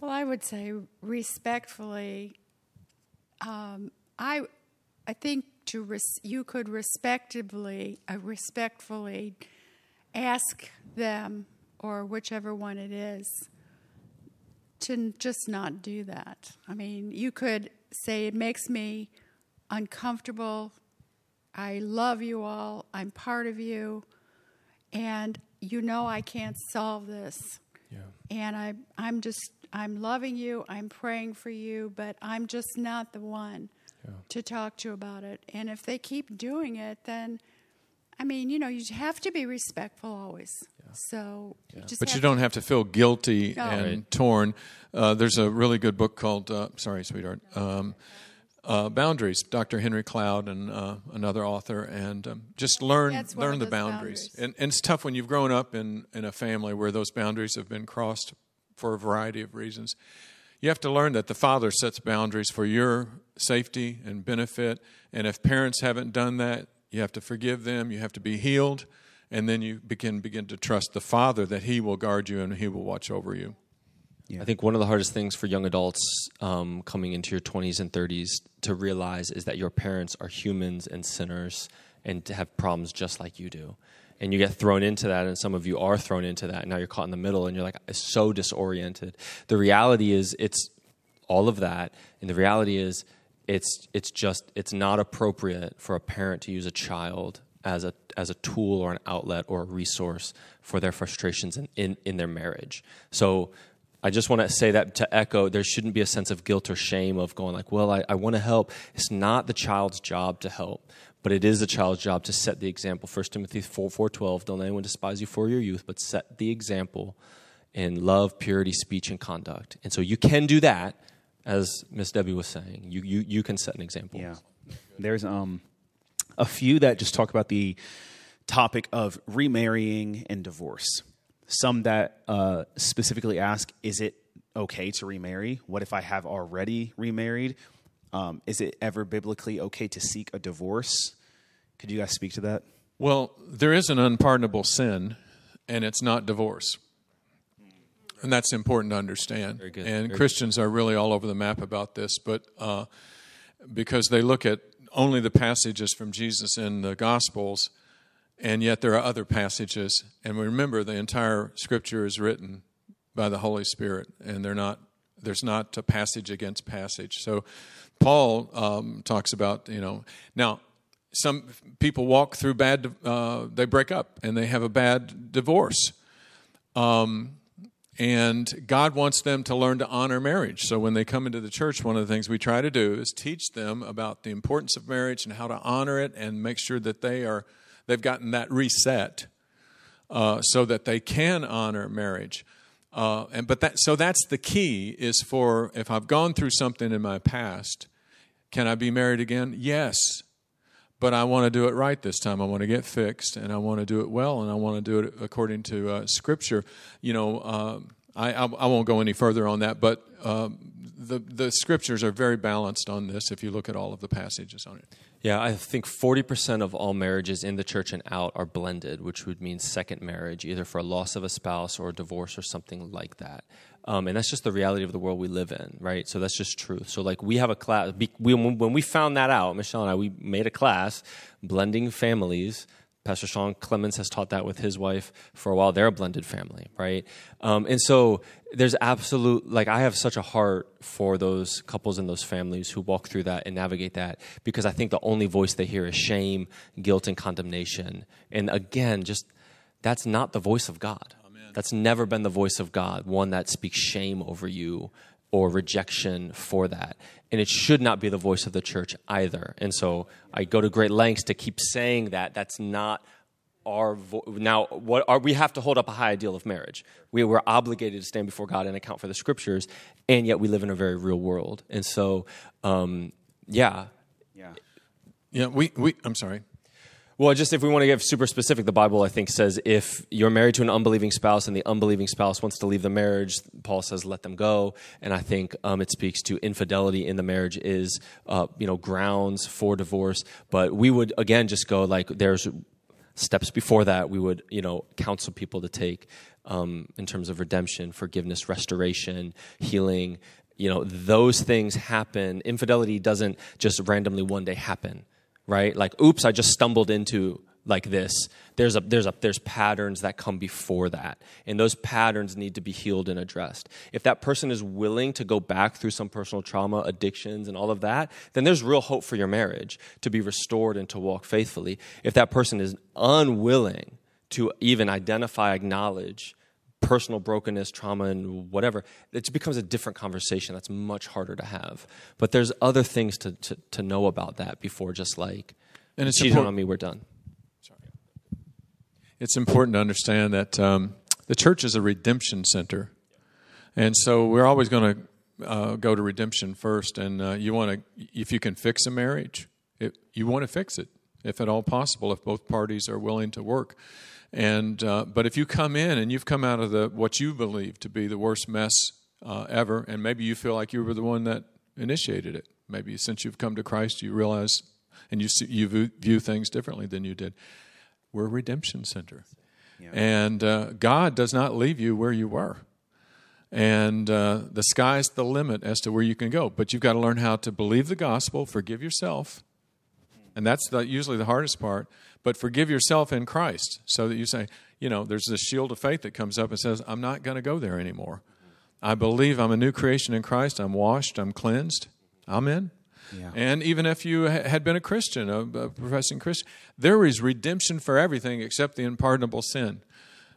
Well, I would say respectfully. Um, I, I think to res- you could respectably, uh, respectfully, ask them or whichever one it is to just not do that. I mean, you could say it makes me uncomfortable. I love you all. I'm part of you, and you know I can't solve this Yeah. and I, I'm just I'm loving you. I'm praying for you, but I'm just not the one to talk to about it. And if they keep doing it, then I mean, you know, you have to be respectful always. So, you just But you have don't have to feel guilty No. and Right. torn. Uh, there's a really good book called, uh, sorry, sweetheart, um, uh, Boundaries, Dr. Henry Cloud and uh, another author, and um, just learn That's learn the boundaries. boundaries. And, and it's tough when you've grown up in, in a family where those boundaries have been crossed for a variety of reasons. You have to learn that the father sets boundaries for your safety and benefit. And if parents haven't done that, you have to forgive them. You have to be healed, and then you begin begin to trust the father that he will guard you and he will watch over you. I think one of the hardest things for young adults um, coming into your 20s and 30s to realize is that your parents are humans and sinners and to have problems just like you do. And you get thrown into that, and some of you are thrown into that. And now you're caught in the middle, and you're like so disoriented. The reality is, it's all of that, and the reality is, it's it's just it's not appropriate for a parent to use a child as a as a tool or an outlet or a resource for their frustrations in, in, in their marriage. So I just want to say that to echo, there shouldn't be a sense of guilt or shame of going like, well, I, I want to help. It's not the child's job to help, but it is the child's job to set the example. 1 Timothy 4, 4.12, don't let anyone despise you for your youth, but set the example in love, purity, speech, and conduct. And so you can do that, as Miss Debbie was saying. You, you, you can set an example. Yeah. There's um a few that just talk about the topic of remarrying and divorce. Some that uh, specifically ask, is it okay to remarry? What if I have already remarried? Um, is it ever biblically okay to seek a divorce? Could you guys speak to that? Well, there is an unpardonable sin, and it's not divorce. And that's important to understand. Very good. And Very Christians are really all over the map about this, but uh, because they look at only the passages from Jesus in the Gospels, and yet there are other passages. And remember, the entire Scripture is written by the Holy Spirit, and they're not. There's not a passage against passage. So, Paul um, talks about you know now some people walk through bad uh, they break up and they have a bad divorce Um, and God wants them to learn to honor marriage. So when they come into the church, one of the things we try to do is teach them about the importance of marriage and how to honor it and make sure that they are they've gotten that reset uh, so that they can honor marriage. Uh, and but that so that's the key is for if I've gone through something in my past, can I be married again? Yes, but I want to do it right this time. I want to get fixed, and I want to do it well, and I want to do it according to uh, Scripture. You know, uh, I, I, I, won't go any further on that, but um, the the Scriptures are very balanced on this. If you look at all of the passages on it. Yeah, I think 40% of all marriages in the church and out are blended, which would mean second marriage, either for a loss of a spouse or a divorce or something like that. Um, and that's just the reality of the world we live in, right? So that's just truth. So like we have a class. We, when we found that out, Michelle and I, we made a class blending families. Pastor Sean Clemens has taught that with his wife for a while. They're a blended family, right? Um, and so there's absolute like I have such a heart for those couples and those families who walk through that and navigate that because I think the only voice they hear is shame, guilt, and condemnation. And again, just that's not the voice of God. That's never been the voice of God, one that speaks shame over you or rejection for that. And it should not be the voice of the church either. And so I go to great lengths to keep saying that. That's not our vo- now what are we have to hold up a high ideal of marriage we were obligated to stand before god and account for the scriptures and yet we live in a very real world and so um, yeah yeah yeah we, we i'm sorry well, just if we want to get super specific, the Bible, I think, says if you're married to an unbelieving spouse and the unbelieving spouse wants to leave the marriage, Paul says, let them go. And I think um, it speaks to infidelity in the marriage is, uh, you know, grounds for divorce. But we would, again, just go like there's steps before that we would, you know, counsel people to take um, in terms of redemption, forgiveness, restoration, healing. You know, those things happen. Infidelity doesn't just randomly one day happen right? Like, oops, I just stumbled into like this. There's a there's a there's patterns that come before that, and those patterns need to be healed and addressed. If that person is willing to go back through some personal trauma, addictions, and all of that, then there's real hope for your marriage to be restored and to walk faithfully. If that person is unwilling to even identify, acknowledge personal brokenness, trauma, and whatever, it becomes a different conversation that's much harder to have. But there's other things to, to, to know about that before just like, and it's cheating on me, we're done. Sorry. It's important to understand that um, the church is a redemption center. And so we're always going to uh, go to redemption first. And uh, you want to, if you can fix a marriage, it, you want to fix it, if at all possible, if both parties are willing to work. And uh, but if you come in and you've come out of the what you believe to be the worst mess uh, ever, and maybe you feel like you were the one that initiated it. Maybe since you've come to Christ, you realize and you see, you view things differently than you did. We're a redemption center, yeah. and uh, God does not leave you where you were. And uh, the sky's the limit as to where you can go. But you've got to learn how to believe the gospel, forgive yourself, and that's the, usually the hardest part but forgive yourself in Christ so that you say, you know, there's this shield of faith that comes up and says, I'm not going to go there anymore. I believe I'm a new creation in Christ. I'm washed. I'm cleansed. Amen. Yeah. And even if you had been a Christian, a, a professing Christian, there is redemption for everything except the unpardonable sin.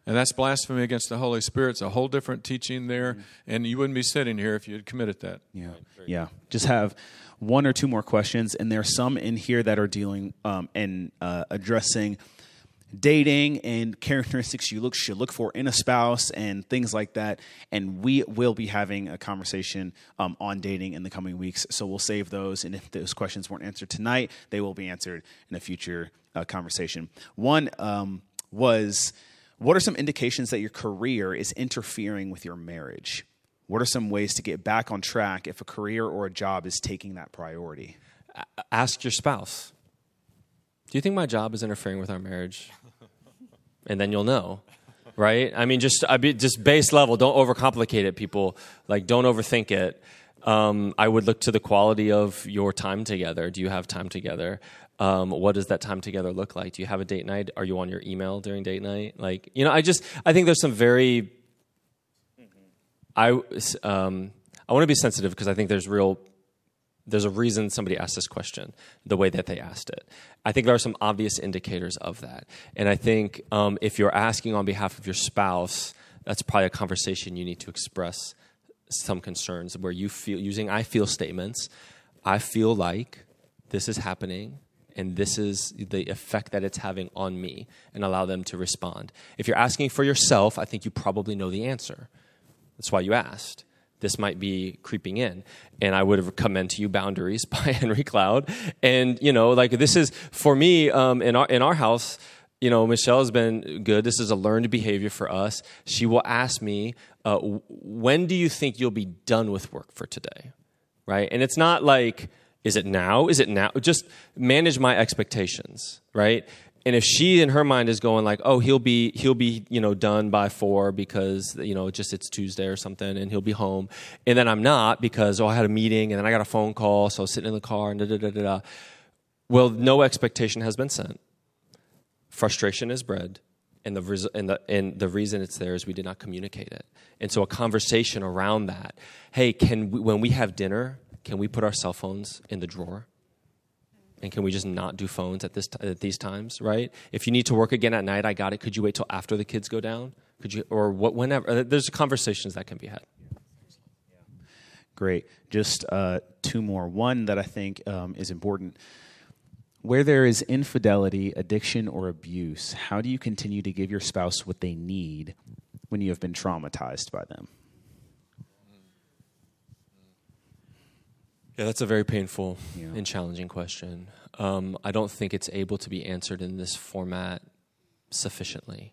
And that's blasphemy against the Holy Spirit. It's a whole different teaching there. Mm-hmm. And you wouldn't be sitting here if you had committed that. Yeah. Yeah. Just have one or two more questions, and there are some in here that are dealing um, and uh, addressing dating and characteristics you look should look for in a spouse and things like that. And we will be having a conversation um, on dating in the coming weeks. So we'll save those. And if those questions weren't answered tonight, they will be answered in a future uh, conversation. One um, was, what are some indications that your career is interfering with your marriage? What are some ways to get back on track if a career or a job is taking that priority? Ask your spouse Do you think my job is interfering with our marriage? And then you'll know. Right? I mean, just I just base level. Don't overcomplicate it, people. Like, don't overthink it. Um, I would look to the quality of your time together. Do you have time together? Um, what does that time together look like? Do you have a date night? Are you on your email during date night? Like, you know, I just I think there's some very I um, I want to be sensitive because I think there's real there's a reason somebody asked this question the way that they asked it. I think there are some obvious indicators of that, and I think um, if you're asking on behalf of your spouse, that's probably a conversation you need to express some concerns where you feel using I feel statements. I feel like this is happening and this is the effect that it's having on me and allow them to respond. If you're asking for yourself, I think you probably know the answer. That's why you asked. This might be creeping in. And I would have commend to you Boundaries by Henry Cloud. And, you know, like this is, for me, um, in, our, in our house, you know, Michelle has been good. This is a learned behavior for us. She will ask me, uh, when do you think you'll be done with work for today? Right? And it's not like, is it now? Is it now? Just manage my expectations, right? And if she in her mind is going like, oh, he'll be he'll be you know done by four because you know just it's Tuesday or something, and he'll be home, and then I'm not because oh I had a meeting and then I got a phone call, so sitting in the car and da da da da. Well, no expectation has been sent. Frustration is bred, and the, and, the, and the reason it's there is we did not communicate it. And so a conversation around that. Hey, can we, when we have dinner, can we put our cell phones in the drawer? And can we just not do phones at this t- at these times, right? If you need to work again at night, I got it. Could you wait till after the kids go down? Could you or what? Whenever uh, there's conversations that can be had. Great. Just uh, two more. One that I think um, is important. Where there is infidelity, addiction, or abuse, how do you continue to give your spouse what they need when you have been traumatized by them? Yeah, that's a very painful Yeah. and challenging question. Um, I don't think it's able to be answered in this format sufficiently.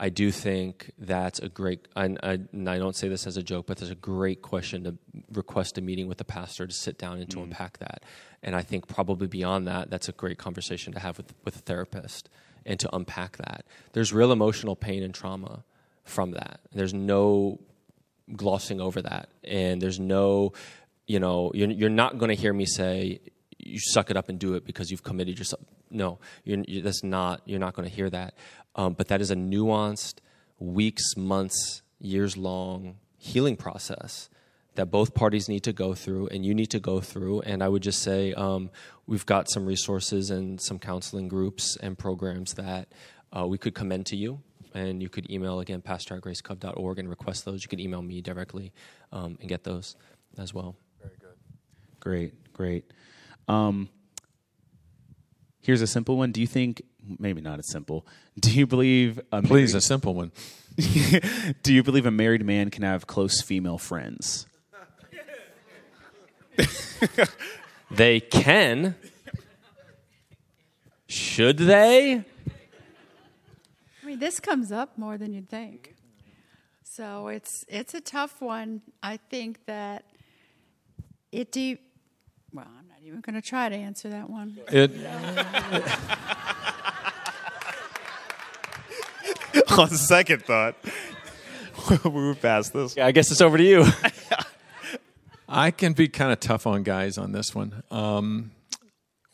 I do think that's a great, I, I, and I don't say this as a joke, but there's a great question to request a meeting with the pastor to sit down and to unpack that. And I think probably beyond that, that's a great conversation to have with, with a therapist and to unpack that. There's real emotional pain and trauma from that. There's no glossing over that. And there's no, you know, you're, you're not going to hear me say, you suck it up and do it because you've committed yourself. No, you're, you, that's not, you're not going to hear that. Um, but that is a nuanced, weeks, months, years long healing process that both parties need to go through and you need to go through. And I would just say um, we've got some resources and some counseling groups and programs that uh, we could commend to you. And you could email again, pastor and request those. You could email me directly um, and get those as well. Great, great. Um, here's a simple one. Do you think, maybe not as simple, do you believe a Please, a simple one. do you believe a married man can have close female friends? They can. Should they? I mean, this comes up more than you'd think. So it's it's a tough one. I think that it deep. Well, I'm not even going to try to answer that one. It, On second thought, we'll move past this. Yeah, I guess it's over to you. I can be kind of tough on guys on this one. Um,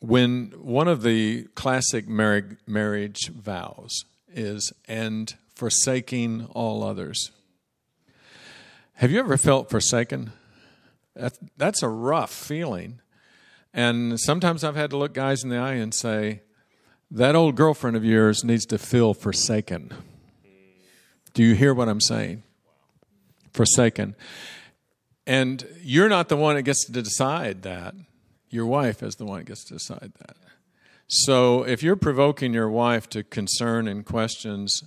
when one of the classic marri- marriage vows is and forsaking all others. Have you ever felt forsaken? That, that's a rough feeling. And sometimes I've had to look guys in the eye and say, that old girlfriend of yours needs to feel forsaken. Do you hear what I'm saying? Forsaken. And you're not the one that gets to decide that. Your wife is the one that gets to decide that. So if you're provoking your wife to concern and questions,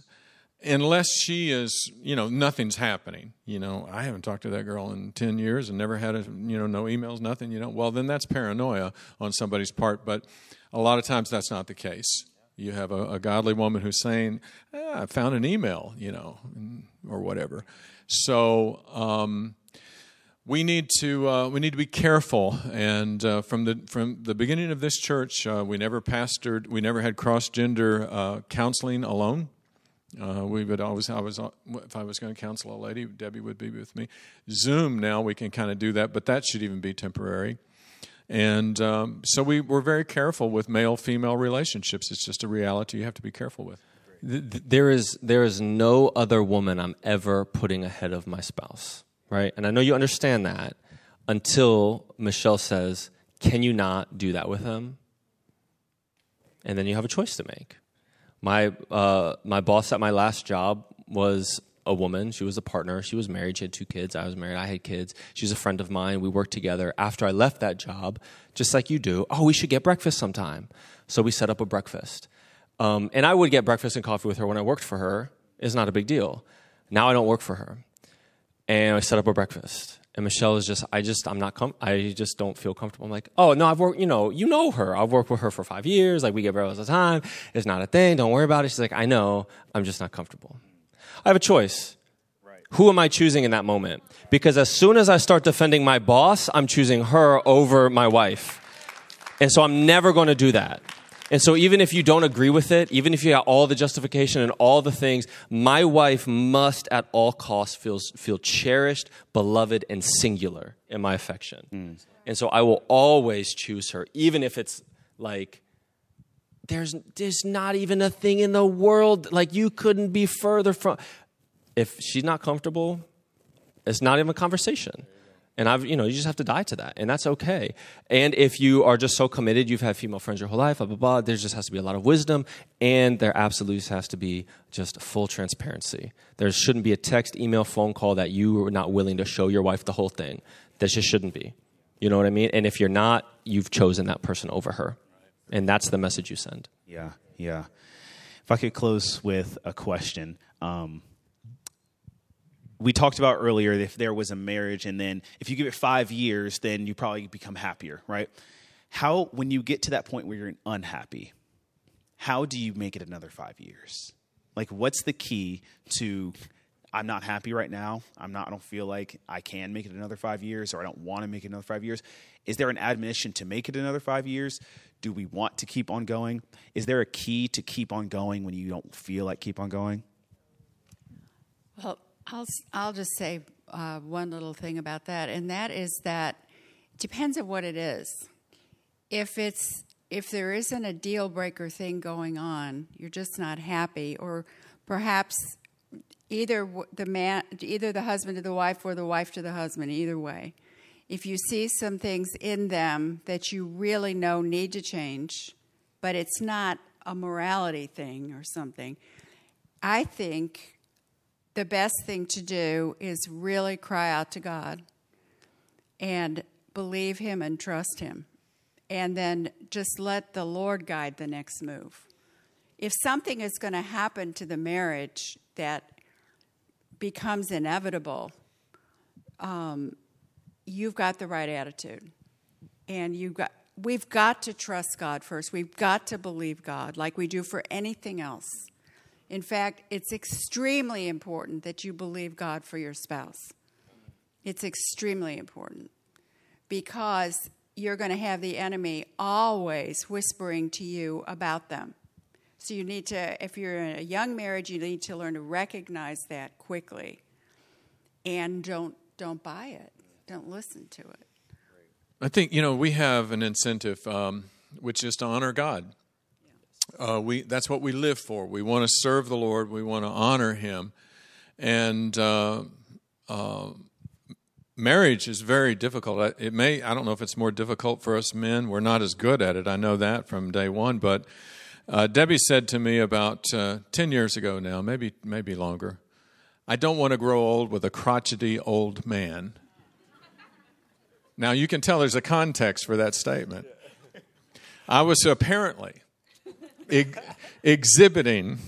unless she is, you know, nothing's happening. You know, I haven't talked to that girl in 10 years and never had, a, you know, no emails, nothing, you know. Well, then that's paranoia on somebody's part. But a lot of times that's not the case. You have a, a godly woman who's saying, ah, I found an email, you know, or whatever. So, um, we need to uh, we need to be careful. And uh, from the from the beginning of this church, uh, we never pastored, we never had cross gender uh, counseling alone. Uh, we would always, I was, if I was going to counsel a lady, Debbie would be with me. Zoom now we can kind of do that, but that should even be temporary. And um, so we we're very careful with male female relationships. It's just a reality you have to be careful with. Th- th- there is there is no other woman I'm ever putting ahead of my spouse, right? And I know you understand that until Michelle says, "Can you not do that with him?" And then you have a choice to make. My uh, my boss at my last job was a woman. She was a partner. She was married. She had two kids. I was married. I had kids. She's a friend of mine. We worked together. After I left that job, just like you do, oh, we should get breakfast sometime. So we set up a breakfast. Um, and I would get breakfast and coffee with her when I worked for her. It's not a big deal. Now I don't work for her. And I set up a breakfast. And Michelle is just, I just, I'm not, com- I just don't feel comfortable. I'm like, oh, no, I've worked, you know, you know her. I've worked with her for five years. Like, we get all the time. It's not a thing. Don't worry about it. She's like, I know. I'm just not comfortable. I have a choice. Who am I choosing in that moment? Because as soon as I start defending my boss, I'm choosing her over my wife. And so I'm never going to do that. And so even if you don't agree with it, even if you got all the justification and all the things, my wife must at all costs feel, feel cherished, beloved, and singular in my affection. Mm. And so I will always choose her, even if it's like, there's, there's not even a thing in the world, like you couldn't be further from. If she's not comfortable, it's not even a conversation. And I've, you know, you just have to die to that, and that's okay. And if you are just so committed, you've had female friends your whole life, blah blah blah. There just has to be a lot of wisdom, and there absolutely has to be just full transparency. There shouldn't be a text, email, phone call that you are not willing to show your wife the whole thing. That just shouldn't be. You know what I mean? And if you're not, you've chosen that person over her, and that's the message you send. Yeah, yeah. If I could close with a question. Um, we talked about earlier if there was a marriage and then if you give it five years then you probably become happier right? How when you get to that point where you're unhappy how do you make it another five years? Like what's the key to i'm not happy right now i'm not i don't feel like i can make it another five years or i don't want to make it another five years. Is there an admonition to make it another five years? Do we want to keep on going? Is there a key to keep on going when you don't feel like keep on going? Well I'll, I'll just say uh, one little thing about that, and that is that it depends on what it is. If it's if there isn't a deal breaker thing going on, you're just not happy, or perhaps either the man, either the husband to the wife, or the wife to the husband. Either way, if you see some things in them that you really know need to change, but it's not a morality thing or something, I think the best thing to do is really cry out to God and believe Him and trust Him. And then just let the Lord guide the next move. If something is going to happen to the marriage that becomes inevitable, um, you've got the right attitude. And you've got, we've got to trust God first. We've got to believe God like we do for anything else. In fact, it's extremely important that you believe God for your spouse. It's extremely important because you're going to have the enemy always whispering to you about them. So you need to, if you're in a young marriage, you need to learn to recognize that quickly, and don't don't buy it. Don't listen to it. I think you know we have an incentive, um, which is to honor God. Uh, we that's what we live for. We want to serve the Lord. We want to honor Him, and uh, uh, marriage is very difficult. It may I don't know if it's more difficult for us men. We're not as good at it. I know that from day one. But uh, Debbie said to me about uh, ten years ago now, maybe maybe longer. I don't want to grow old with a crotchety old man. Now you can tell there's a context for that statement. I was apparently ex- exhibiting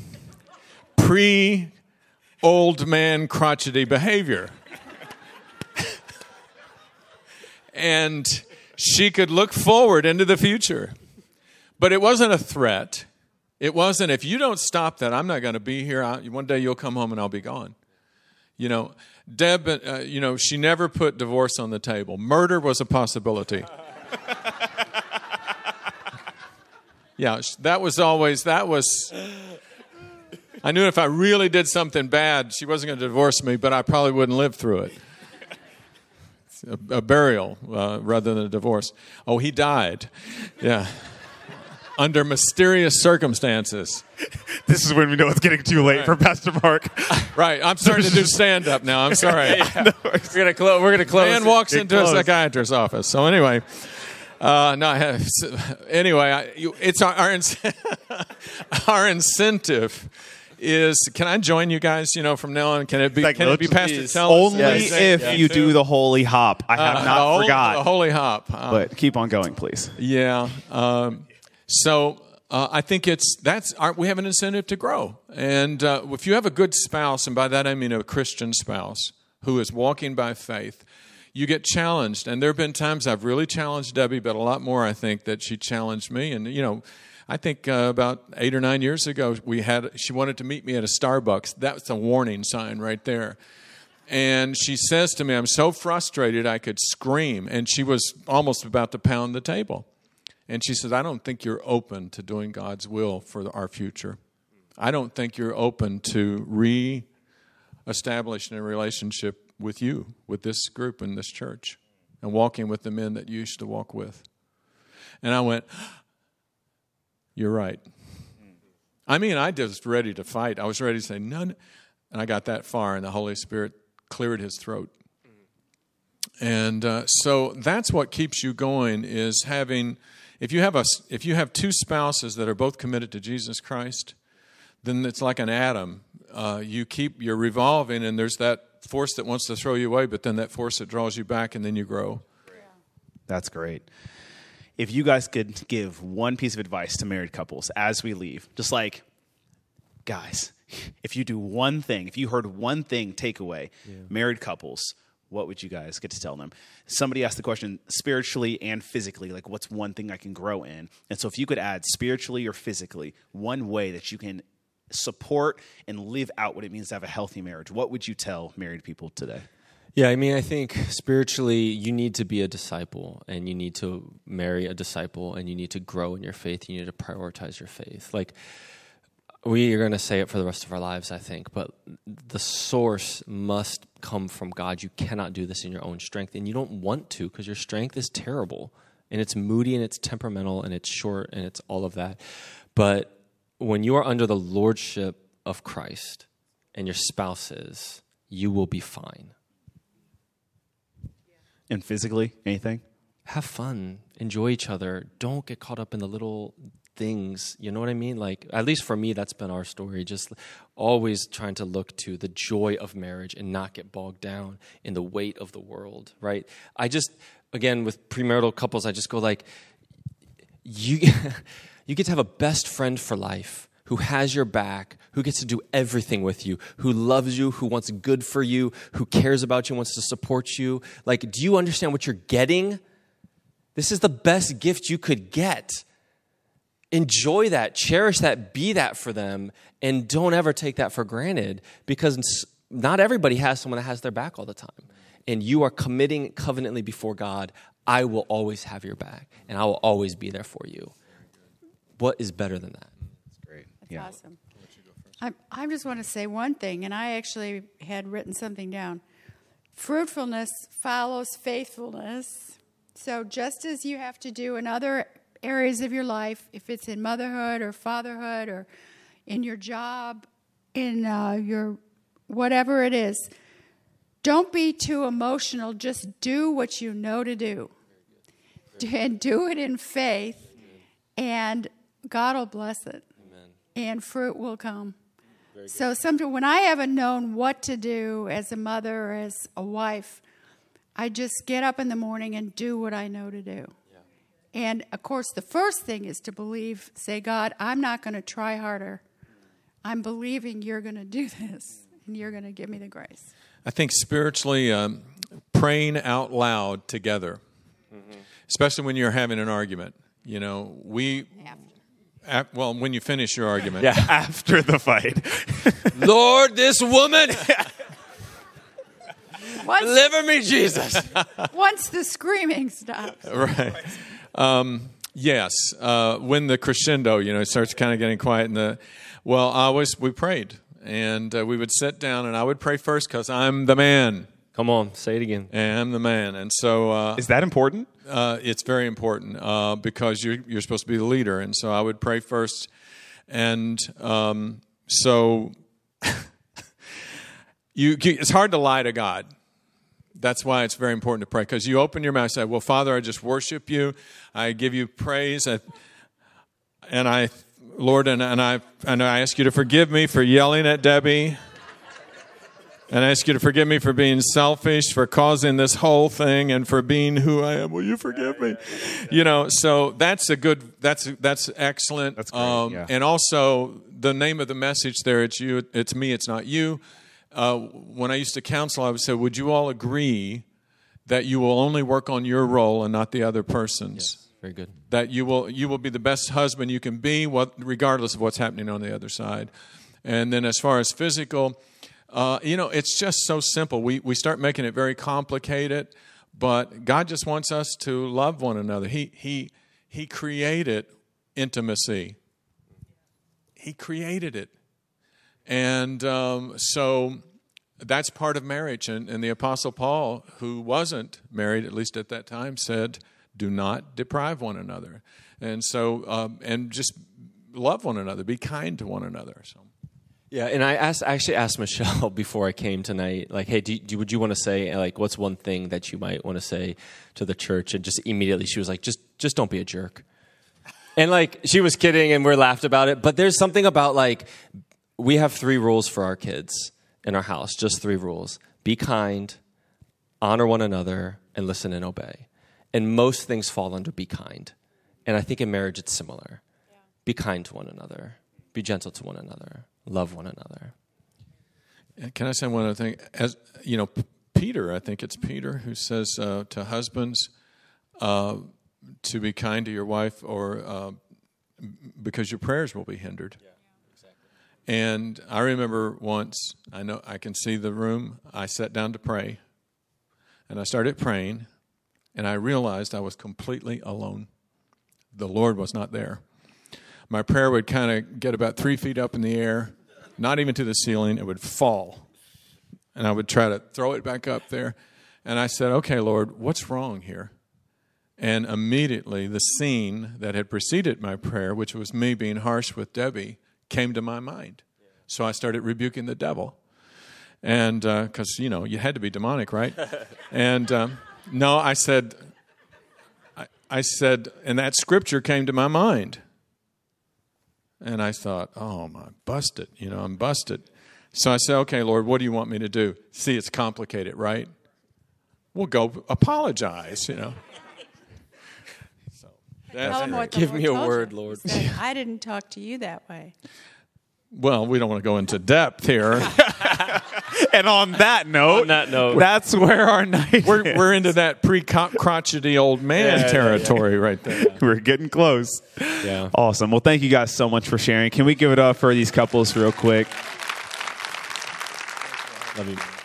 pre old man crotchety behavior. and she could look forward into the future. But it wasn't a threat. It wasn't, if you don't stop that, I'm not going to be here. I, one day you'll come home and I'll be gone. You know, Deb, uh, you know, she never put divorce on the table. Murder was a possibility. Yeah, that was always, that was. I knew if I really did something bad, she wasn't going to divorce me, but I probably wouldn't live through it. A, a, burial uh, rather than a divorce. Oh, he died. Yeah. Under mysterious circumstances. This is when we know it's getting too late right. for Pastor Mark. right. I'm starting to do stand up now. I'm sorry. yeah. no, we're going to close. We're going to close. Man walks into close. a psychiatrist's office. So, anyway. Uh, no, anyway, I, you, it's our, our, our incentive is can I join you guys? You know, from now on, can it be? Like, can it be Pastor. Tell? Only Yes. if Yeah, you too. do the holy hop. I have Uh, not holy- forgot. the holy hop. Uh, but keep on going, please. Yeah. Um, so uh, I think it's that's our, we have an incentive to grow, and uh, if you have a good spouse, and by that I mean a Christian spouse who is walking by faith, you get challenged. And there have been times I've really challenged Debbie, but a lot more I think that she challenged me. And you know. I think uh, about eight or nine years ago, we had. She wanted to meet me at a Starbucks. That's a warning sign right there. And she says to me, I'm so frustrated I could scream. And she was almost about to pound the table. And she says, I don't think you're open to doing God's will for our future. I don't think you're open to re establishing a relationship with you, with this group in this church, and walking with the men that you used to walk with. And I went, You're right. I mean, I just ready to fight. I was ready to say, None. And I got that far, and the Holy Spirit cleared his throat. And uh, so that's what keeps you going is having if you have a if you have two spouses that are both committed to Jesus Christ, then it's like an atom. Uh, you keep you're revolving, and there's that force that wants to throw you away, but then that force that draws you back, and then you grow. That's great. If you guys could give one piece of advice to married couples as we leave, just like, guys, if you do one thing, if you heard one thing takeaway, married couples, what would you guys get to tell them? Somebody asked the question spiritually and physically, like, what's one thing I can grow in? And so if you could add spiritually or physically one way that you can support and live out what it means to have a healthy marriage, what would you tell married people today? Yeah, I mean, I think spiritually, you need to be a disciple and you need to marry a disciple and you need to grow in your faith. You need to prioritize your faith. Like, we are going to say it for the rest of our lives, I think, but the source must come from God. You cannot do this in your own strength, and you don't want to because your strength is terrible and it's moody and it's temperamental and it's short and it's all of that. But when you are under the lordship of Christ and your spouse is, you will be fine. And physically, anything? have fun, enjoy each other. Don't get caught up in the little things. You know what I mean? Like, at least for me, that's been our story. Just always trying to look to the joy of marriage and not get bogged down in the weight of the world, right? I just, again, with premarital couples, I just go like, you, you get to have a best friend for life who has your back, who gets to do everything with you, who loves you, who wants good for you, who cares about you, wants to support you. Like, do you understand what you're getting? This is the best gift you could get. Enjoy that, cherish that, be that for them, and don't ever take that for granted because not everybody has someone that has their back all the time. And you are committing covenantly before God, I will always have your back and I will always be there for you. What is better than that? That's great. That's awesome. I, I just want to say one thing, and I actually had written something down. Fruitfulness follows faithfulness. So, just as you have to do in other areas of your life, if it's in motherhood or fatherhood or in your job, in uh, your whatever it is, don't be too emotional. Just do what you know to do. And do it in faith, and God will bless it and fruit will come. So sometimes when I haven't known what to do as a mother or as a wife, I just get up in the morning and do what I know to do. And of course, the first thing is to believe, say, God, I'm not going to try harder. I'm believing you're going to do this and you're going to give me the grace. I think spiritually, um, praying out loud together, especially when you're having an argument. You know, we, ap- well, when you finish your argument, Yeah. After the fight. Lord, this woman, Once, deliver me, Jesus. once the screaming stops. right. Um, yes, uh, when the crescendo, you know, it starts kind of getting quiet, and the well, I always we prayed, and uh, we would sit down, and I would pray first because I'm the man, Come on, say it again. and I'm the man, and so uh, Is that important? uh, it's very important uh, because you're you're supposed to be the leader, and so I would pray first, and um, so you it's hard to lie to God. That's why it's very important to pray because you open your mouth and say, "Well, Father, I just worship you. I give you praise, I, and I Lord, and, and I and I ask you to forgive me for yelling at Debbie. And I ask you to forgive me for being selfish, for causing this whole thing, and for being who I am. Will you forgive me? You know, so that's a good. That's that's excellent. That's great, yeah. And also the name of the message there. It's you. It's me. It's not you. Uh, when I used to counsel, I would say, "Would you all agree that you will only work on your role and not the other person's?" Yes, Very good. that you will you will be the best husband you can be, what, regardless of what's happening on the other side. And then as far as physical, uh, you know, it's just so simple. We we start making it very complicated, but God just wants us to love one another. He he he created intimacy. He created it, and um, so that's part of marriage. And, and the Apostle Paul, who wasn't married at least at that time, said do not deprive one another and so um, and just love one another be kind to one another so Yeah, and I asked I actually asked Michelle before I came tonight, like, hey, do, do would you want to say like what's one thing that you might want to say to the church? And just immediately she was like, just just don't be a jerk. And like she was kidding, and we're laughed about it. But there's something about like we have three rules for our kids in our house, just three rules: be kind, honor one another, and listen and obey. And most things fall under be kind. And I think in marriage it's similar. Be kind to one another. Be gentle to one another. Love one another. can i say one other thing as you know peter i think it's peter who says uh, to husbands uh, to be kind to your wife or uh, because your prayers will be hindered yeah. and i remember once i know i can see the room i sat down to pray and i started praying and I realized I was completely alone. The Lord was not there. My prayer would kind of get about three feet up in the air, not even to the ceiling, it would fall. And I would try to throw it back up there. And I said, Okay, Lord, what's wrong here? And immediately the scene that had preceded my prayer, which was me being harsh with Debbie, came to my mind. So I started rebuking the devil. And because, uh, you know, you had to be demonic, right? and. Um, no, I said, I, I said, and that scripture came to my mind. And I thought, oh, my, busted. You know, I'm busted. So I said, okay, Lord, what do you want me to do? See, it's complicated, right? We'll go apologize, you know. So Tell him Give Lord me a word, you. Lord. Said, I didn't talk to you that way. Well, we don't want to go into depth here. And on that note, On that note. that's where our night. we're, is. we're into that pre crotchety old man Yeah, yeah, yeah. territory right there. we're getting close. Yeah. Awesome. Well, thank you guys so much for sharing. Can we give it up for these couples real quick?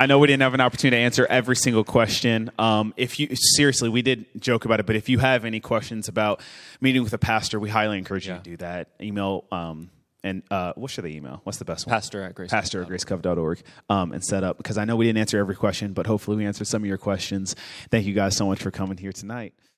I know we didn't have an opportunity to answer every single question. Um, if you seriously, we did joke about it, but if you have any questions about meeting with a pastor, we highly encourage you Yeah. to do that. Email um, and uh, what should they email? What's the best one? Pastor at Grace. pastor at gracecove.org um, and set up because I know we didn't answer every question, but hopefully we answered some of your questions. Thank you guys so much for coming here tonight.